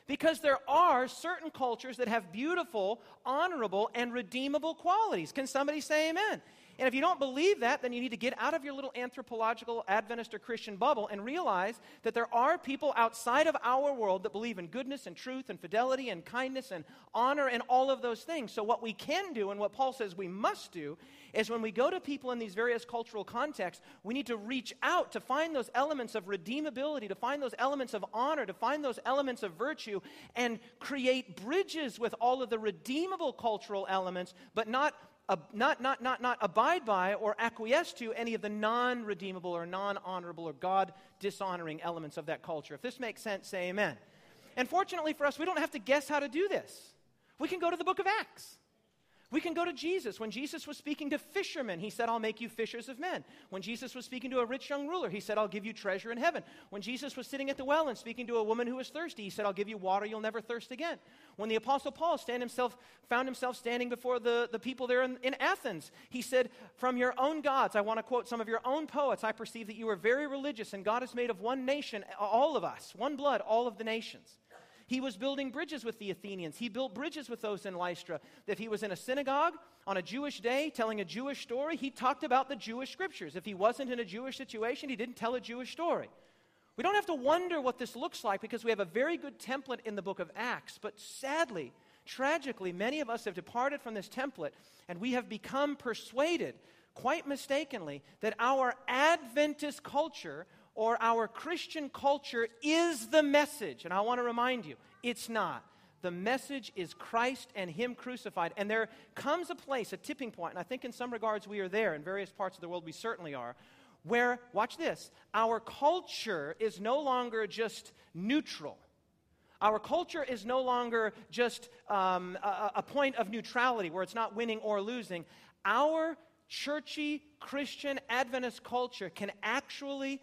Because there are certain cultures that have beautiful, honorable, and redeemable qualities. Can somebody say amen? And if you don't believe that, then you need to get out of your little anthropological Adventist or Christian bubble and realize that there are people outside of our world that believe in goodness and truth and fidelity and kindness and honor and all of those things. So, what we can do and what Paul says we must do is when we go to people in these various cultural contexts, we need to reach out to find those elements of redeemability, to find those elements of honor, to find those elements of virtue, and create bridges with all of the redeemable cultural elements, but not not, not, not, not abide by or acquiesce to any of the non redeemable or non honorable or God dishonoring elements of that culture. If this makes sense, say amen. And fortunately for us, we don't have to guess how to do this. We can go to the book of Acts. We can go to Jesus. When Jesus was speaking to fishermen, he said, I'll make you fishers of men. When Jesus was speaking to a rich young ruler, he said, I'll give you treasure in heaven. When Jesus was sitting at the well and speaking to a woman who was thirsty, he said, I'll give you water you'll never thirst again. When the Apostle Paul himself, found himself standing before the, the people there in, in Athens, he said, From your own gods, I want to quote some of your own poets, I perceive that you are very religious, and God has made of one nation, all of us, one blood, all of the nations. He was building bridges with the Athenians. He built bridges with those in Lystra. If he was in a synagogue on a Jewish day telling a Jewish story, he talked about the Jewish scriptures. If he wasn't in a Jewish situation, he didn't tell a Jewish story. We don't have to wonder what this looks like because we have a very good template in the book of Acts. But sadly, tragically, many of us have departed from this template and we have become persuaded, quite mistakenly, that our Adventist culture or our Christian culture is the message. And I want to remind you, it's not. The message is Christ and Him crucified. And there comes a place, a tipping point, and I think in some regards we are there. In various parts of the world, we certainly are, where, watch this, our culture is no longer just neutral. Our culture is no longer just um, a, a point of neutrality where it's not winning or losing. Our churchy Christian Adventist culture can actually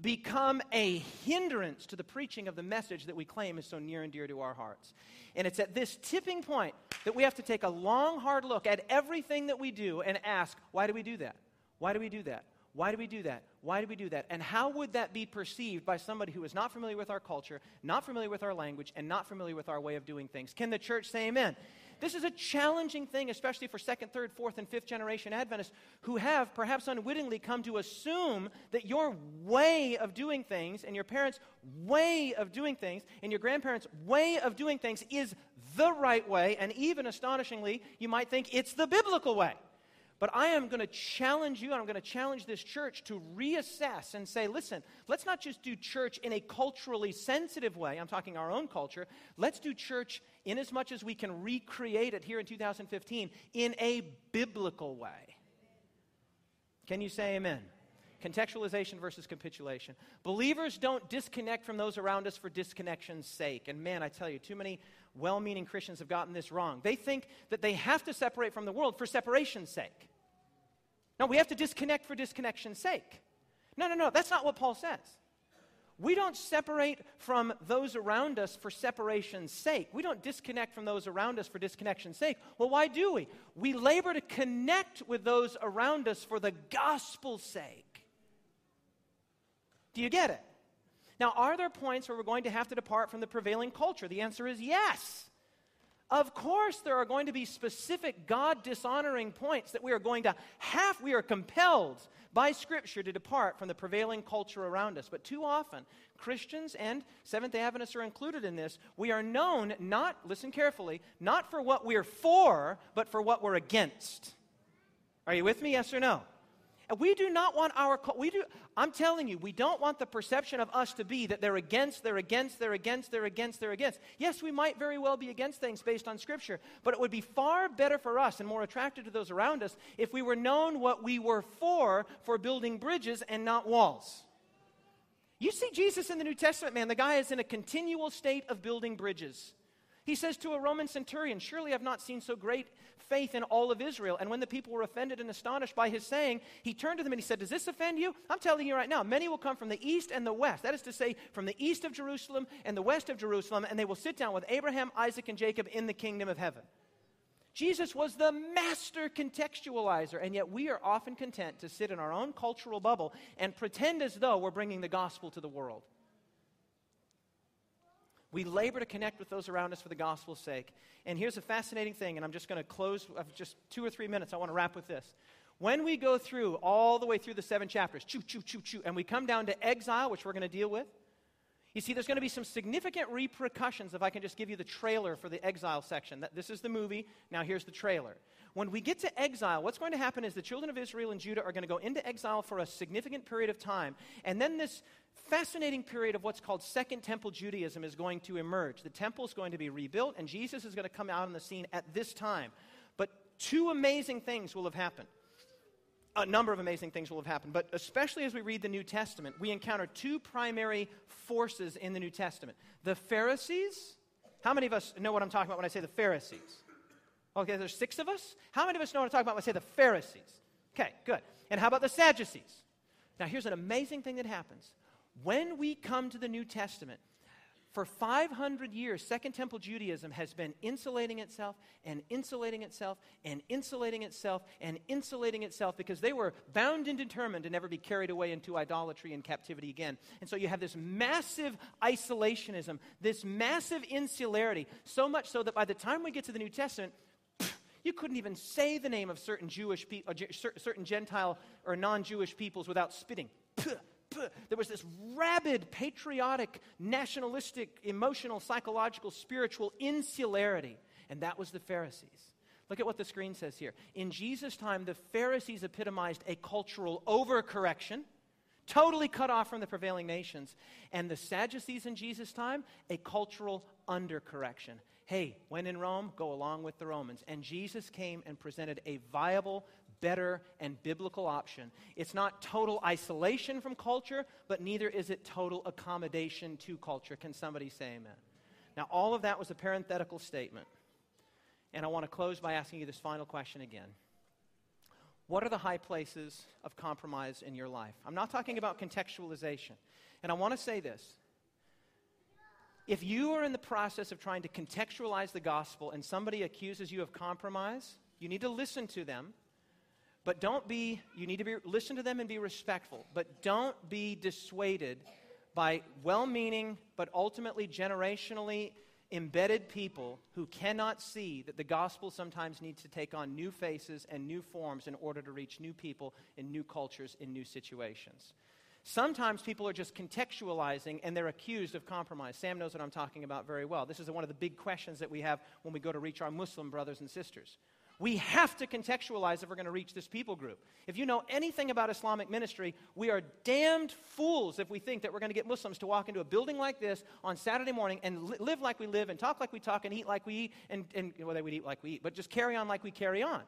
become a hindrance to the preaching of the message that we claim is so near and dear to our hearts. And it's at this tipping point that we have to take a long, hard look at everything that we do and ask, why do we do that? Why do we do that? Why do we do that? Why do we do that? And how would that be perceived by somebody who is not familiar with our culture, not familiar with our language, and not familiar with our way of doing things? Can the church say amen? This is a challenging thing, especially for second, third, fourth, and fifth generation Adventists who have, perhaps unwittingly, come to assume that your way of doing things and your parents' way of doing things and your grandparents' way of doing things is the right way, and even astonishingly, you might think it's the biblical way. But I am going to challenge you, and I'm going to challenge this church to reassess and say, listen, let's not just do church in a culturally sensitive way. I'm talking our own culture. Let's do church in as much as we can recreate it here in 2015 in a biblical way. Can you say amen? Contextualization versus capitulation. Believers don't disconnect from those around us for disconnection's sake. And man, I tell you, too many well meaning Christians have gotten this wrong. They think that they have to separate from the world for separation's sake. No, we have to disconnect for disconnection's sake. No, no, no, that's not what Paul says. We don't separate from those around us for separation's sake. We don't disconnect from those around us for disconnection's sake. Well, why do we? We labor to connect with those around us for the gospel's sake. Do you get it? Now, are there points where we're going to have to depart from the prevailing culture? The answer is yes. Of course, there are going to be specific God dishonoring points that we are going to have, we are compelled by Scripture to depart from the prevailing culture around us. But too often, Christians and Seventh day Adventists are included in this. We are known not, listen carefully, not for what we're for, but for what we're against. Are you with me? Yes or no? And we do not want our, we do, I'm telling you, we don't want the perception of us to be that they're against, they're against, they're against, they're against, they're against. Yes, we might very well be against things based on Scripture, but it would be far better for us and more attractive to those around us if we were known what we were for, for building bridges and not walls. You see Jesus in the New Testament, man, the guy is in a continual state of building bridges. He says to a Roman centurion, Surely I've not seen so great faith in all of Israel. And when the people were offended and astonished by his saying, he turned to them and he said, Does this offend you? I'm telling you right now, many will come from the east and the west. That is to say, from the east of Jerusalem and the west of Jerusalem, and they will sit down with Abraham, Isaac, and Jacob in the kingdom of heaven. Jesus was the master contextualizer, and yet we are often content to sit in our own cultural bubble and pretend as though we're bringing the gospel to the world. We labor to connect with those around us for the gospel's sake. And here's a fascinating thing, and I'm just going to close of just two or three minutes. I want to wrap with this. When we go through all the way through the seven chapters, choo, choo, choo, choo, and we come down to exile, which we're going to deal with, you see, there's going to be some significant repercussions if I can just give you the trailer for the exile section. This is the movie. Now, here's the trailer. When we get to exile, what's going to happen is the children of Israel and Judah are going to go into exile for a significant period of time. And then this fascinating period of what's called Second Temple Judaism is going to emerge. The temple is going to be rebuilt, and Jesus is going to come out on the scene at this time. But two amazing things will have happened. A number of amazing things will have happened, but especially as we read the New Testament, we encounter two primary forces in the New Testament. The Pharisees. How many of us know what I'm talking about when I say the Pharisees? Okay, there's six of us. How many of us know what I'm talking about I say the Pharisees? Okay, good. And how about the Sadducees? Now, here's an amazing thing that happens. When we come to the New Testament, for 500 years, Second Temple Judaism has been insulating itself and insulating itself and insulating itself and insulating itself because they were bound and determined to never be carried away into idolatry and captivity again. And so you have this massive isolationism, this massive insularity, so much so that by the time we get to the New Testament, you couldn't even say the name of certain Jewish people, uh, certain Gentile or non Jewish peoples without spitting there was this rabid, patriotic, nationalistic, emotional, psychological, spiritual insularity. And that was the Pharisees. Look at what the screen says here. In Jesus' time, the Pharisees epitomized a cultural overcorrection, totally cut off from the prevailing nations. And the Sadducees in Jesus' time, a cultural undercorrection. Hey, when in Rome, go along with the Romans. And Jesus came and presented a viable, better, and biblical option. It's not total isolation from culture, but neither is it total accommodation to culture. Can somebody say amen? Now, all of that was a parenthetical statement. And I want to close by asking you this final question again. What are the high places of compromise in your life? I'm not talking about contextualization. And I want to say this. If you are in the process of trying to contextualize the gospel and somebody accuses you of compromise, you need to listen to them But don't be, you need to be, listen to them and be respectful, but don't be dissuaded by well meaning, but ultimately generationally embedded people who cannot see that the gospel sometimes needs to take on new faces and new forms in order to reach new people in new cultures, in new situations. Sometimes people are just contextualizing and they're accused of compromise. Sam knows what I'm talking about very well. This is one of the big questions that we have when we go to reach our Muslim brothers and sisters. We have to contextualize if we're going to reach this people group. If you know anything about Islamic ministry, we are damned fools if we think that we're going to get Muslims to walk into a building like this on Saturday morning and li- live like we live and talk like we talk and eat like we eat and, and well, they would eat like we eat, but just carry on like we carry on.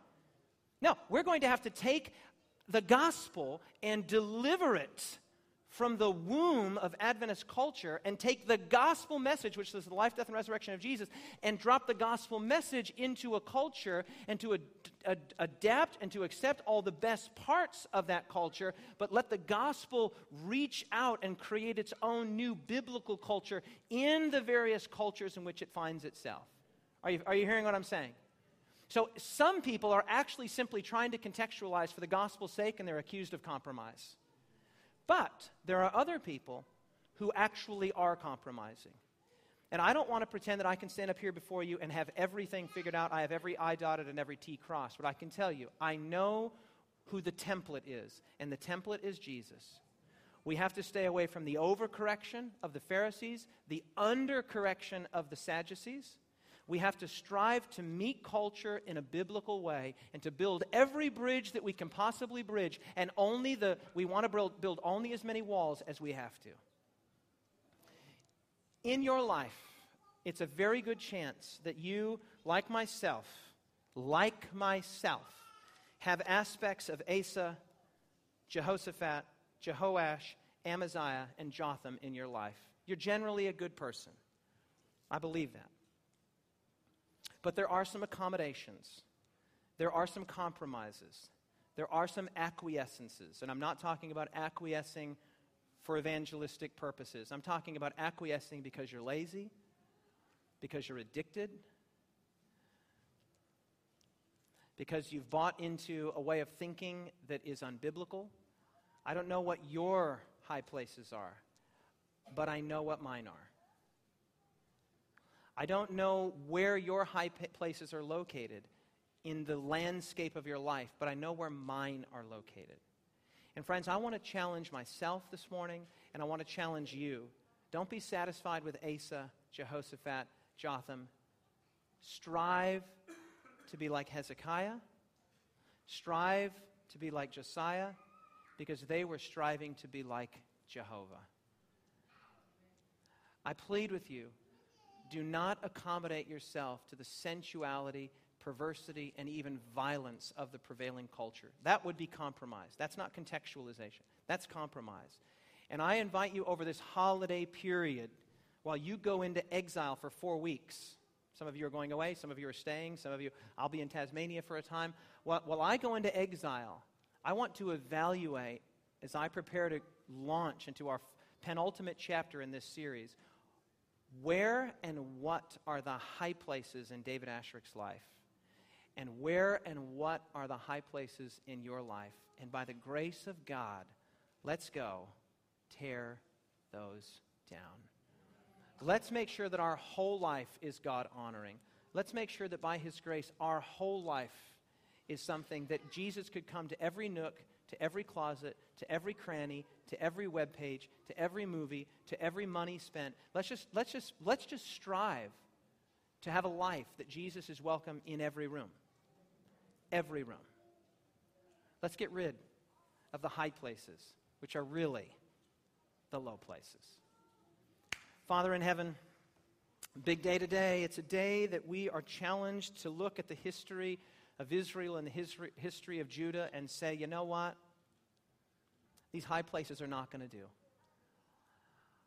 No, we're going to have to take the gospel and deliver it from the womb of Adventist culture and take the gospel message, which is the life, death, and resurrection of Jesus, and drop the gospel message into a culture and to ad- ad- adapt and to accept all the best parts of that culture, but let the gospel reach out and create its own new biblical culture in the various cultures in which it finds itself. Are you, are you hearing what I'm saying? So, some people are actually simply trying to contextualize for the gospel's sake, and they're accused of compromise. But there are other people who actually are compromising. And I don't want to pretend that I can stand up here before you and have everything figured out. I have every I dotted and every T crossed. But I can tell you, I know who the template is, and the template is Jesus. We have to stay away from the overcorrection of the Pharisees, the undercorrection of the Sadducees. We have to strive to meet culture in a biblical way and to build every bridge that we can possibly bridge, and only the, we want to build, build only as many walls as we have to. In your life, it's a very good chance that you, like myself, like myself, have aspects of Asa, Jehoshaphat, Jehoash, Amaziah, and Jotham in your life. You're generally a good person. I believe that. But there are some accommodations, there are some compromises, there are some acquiescences. And I'm not talking about acquiescing for evangelistic purposes, I'm talking about acquiescing because you're lazy, because you're addicted. Because you've bought into a way of thinking that is unbiblical. I don't know what your high places are, but I know what mine are. I don't know where your high places are located in the landscape of your life, but I know where mine are located. And friends, I want to challenge myself this morning, and I want to challenge you. Don't be satisfied with Asa, Jehoshaphat, Jotham. Strive to be like Hezekiah. Strive to be like Josiah, because they were striving to be like Jehovah. I plead with you do not accommodate yourself to the sensuality, perversity, and even violence of the prevailing culture. That would be compromise. That's not contextualization, that's compromise. And I invite you over this holiday period, while you go into exile for four weeks. Some of you are going away, some of you are staying, some of you, I'll be in Tasmania for a time. While, while I go into exile, I want to evaluate as I prepare to launch into our penultimate chapter in this series where and what are the high places in David Asscherick's life? And where and what are the high places in your life? And by the grace of God, let's go tear those down. Let's make sure that our whole life is God honoring. Let's make sure that by His grace, our whole life is something that Jesus could come to every nook, to every closet, to every cranny, to every web page, to every movie, to every money spent. Let's just, let's just, let's just strive to have a life that Jesus is welcome in every room. Every room. Let's get rid of the high places, which are really the low places. Father in heaven, big day today. It's a day that we are challenged to look at the history of Israel and the history, history of Judah and say, you know what? these high places are not going to do.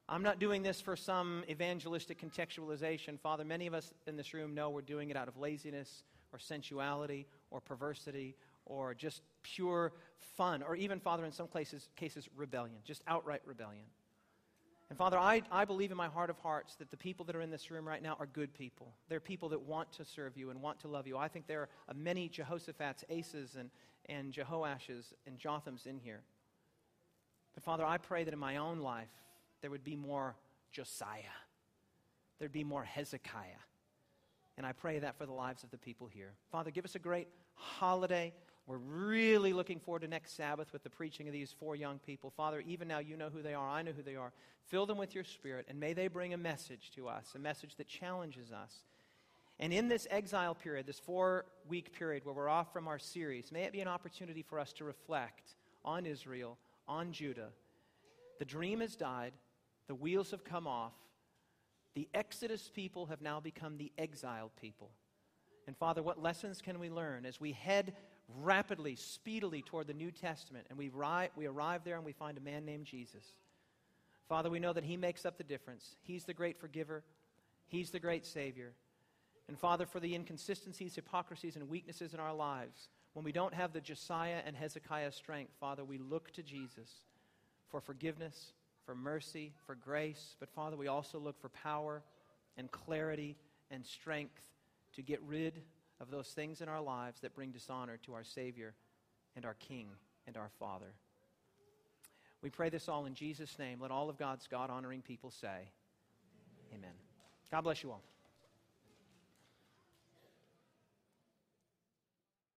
I'm not doing this for some evangelistic contextualization. Father, many of us in this room know we're doing it out of laziness or sensuality or perversity or just pure fun or even, Father, in some cases, cases rebellion, just outright rebellion. And Father, I, I believe in my heart of hearts that the people that are in this room right now are good people. They're people that want to serve you and want to love you. I think there are many Jehoshaphat's, Asas, and, and Jehoash's and Jothams in here. But Father, I pray that in my own life there would be more Josiah, there'd be more Hezekiah. And I pray that for the lives of the people here. Father, give us a great holiday. We're really looking forward to next Sabbath with the preaching of these four young people. Father, even now you know who they are. I know who they are. Fill them with your spirit, and may they bring a message to us, a message that challenges us. And in this exile period, this four week period where we're off from our series, may it be an opportunity for us to reflect on Israel, on Judah. The dream has died, the wheels have come off. The Exodus people have now become the exiled people. And Father, what lessons can we learn as we head rapidly, speedily toward the New Testament, and we, ri- we arrive there and we find a man named Jesus. Father, we know that He makes up the difference. He's the great forgiver, He's the great Savior. And Father, for the inconsistencies, hypocrisies, and weaknesses in our lives, when we don't have the Josiah and Hezekiah strength, Father, we look to Jesus for forgiveness, for mercy, for grace. But Father, we also look for power and clarity and strength to get rid of those things in our lives that bring dishonor to our Savior and our King and our Father. We pray this all in Jesus' name. Let all of God's God honoring people say, Amen. God bless you all.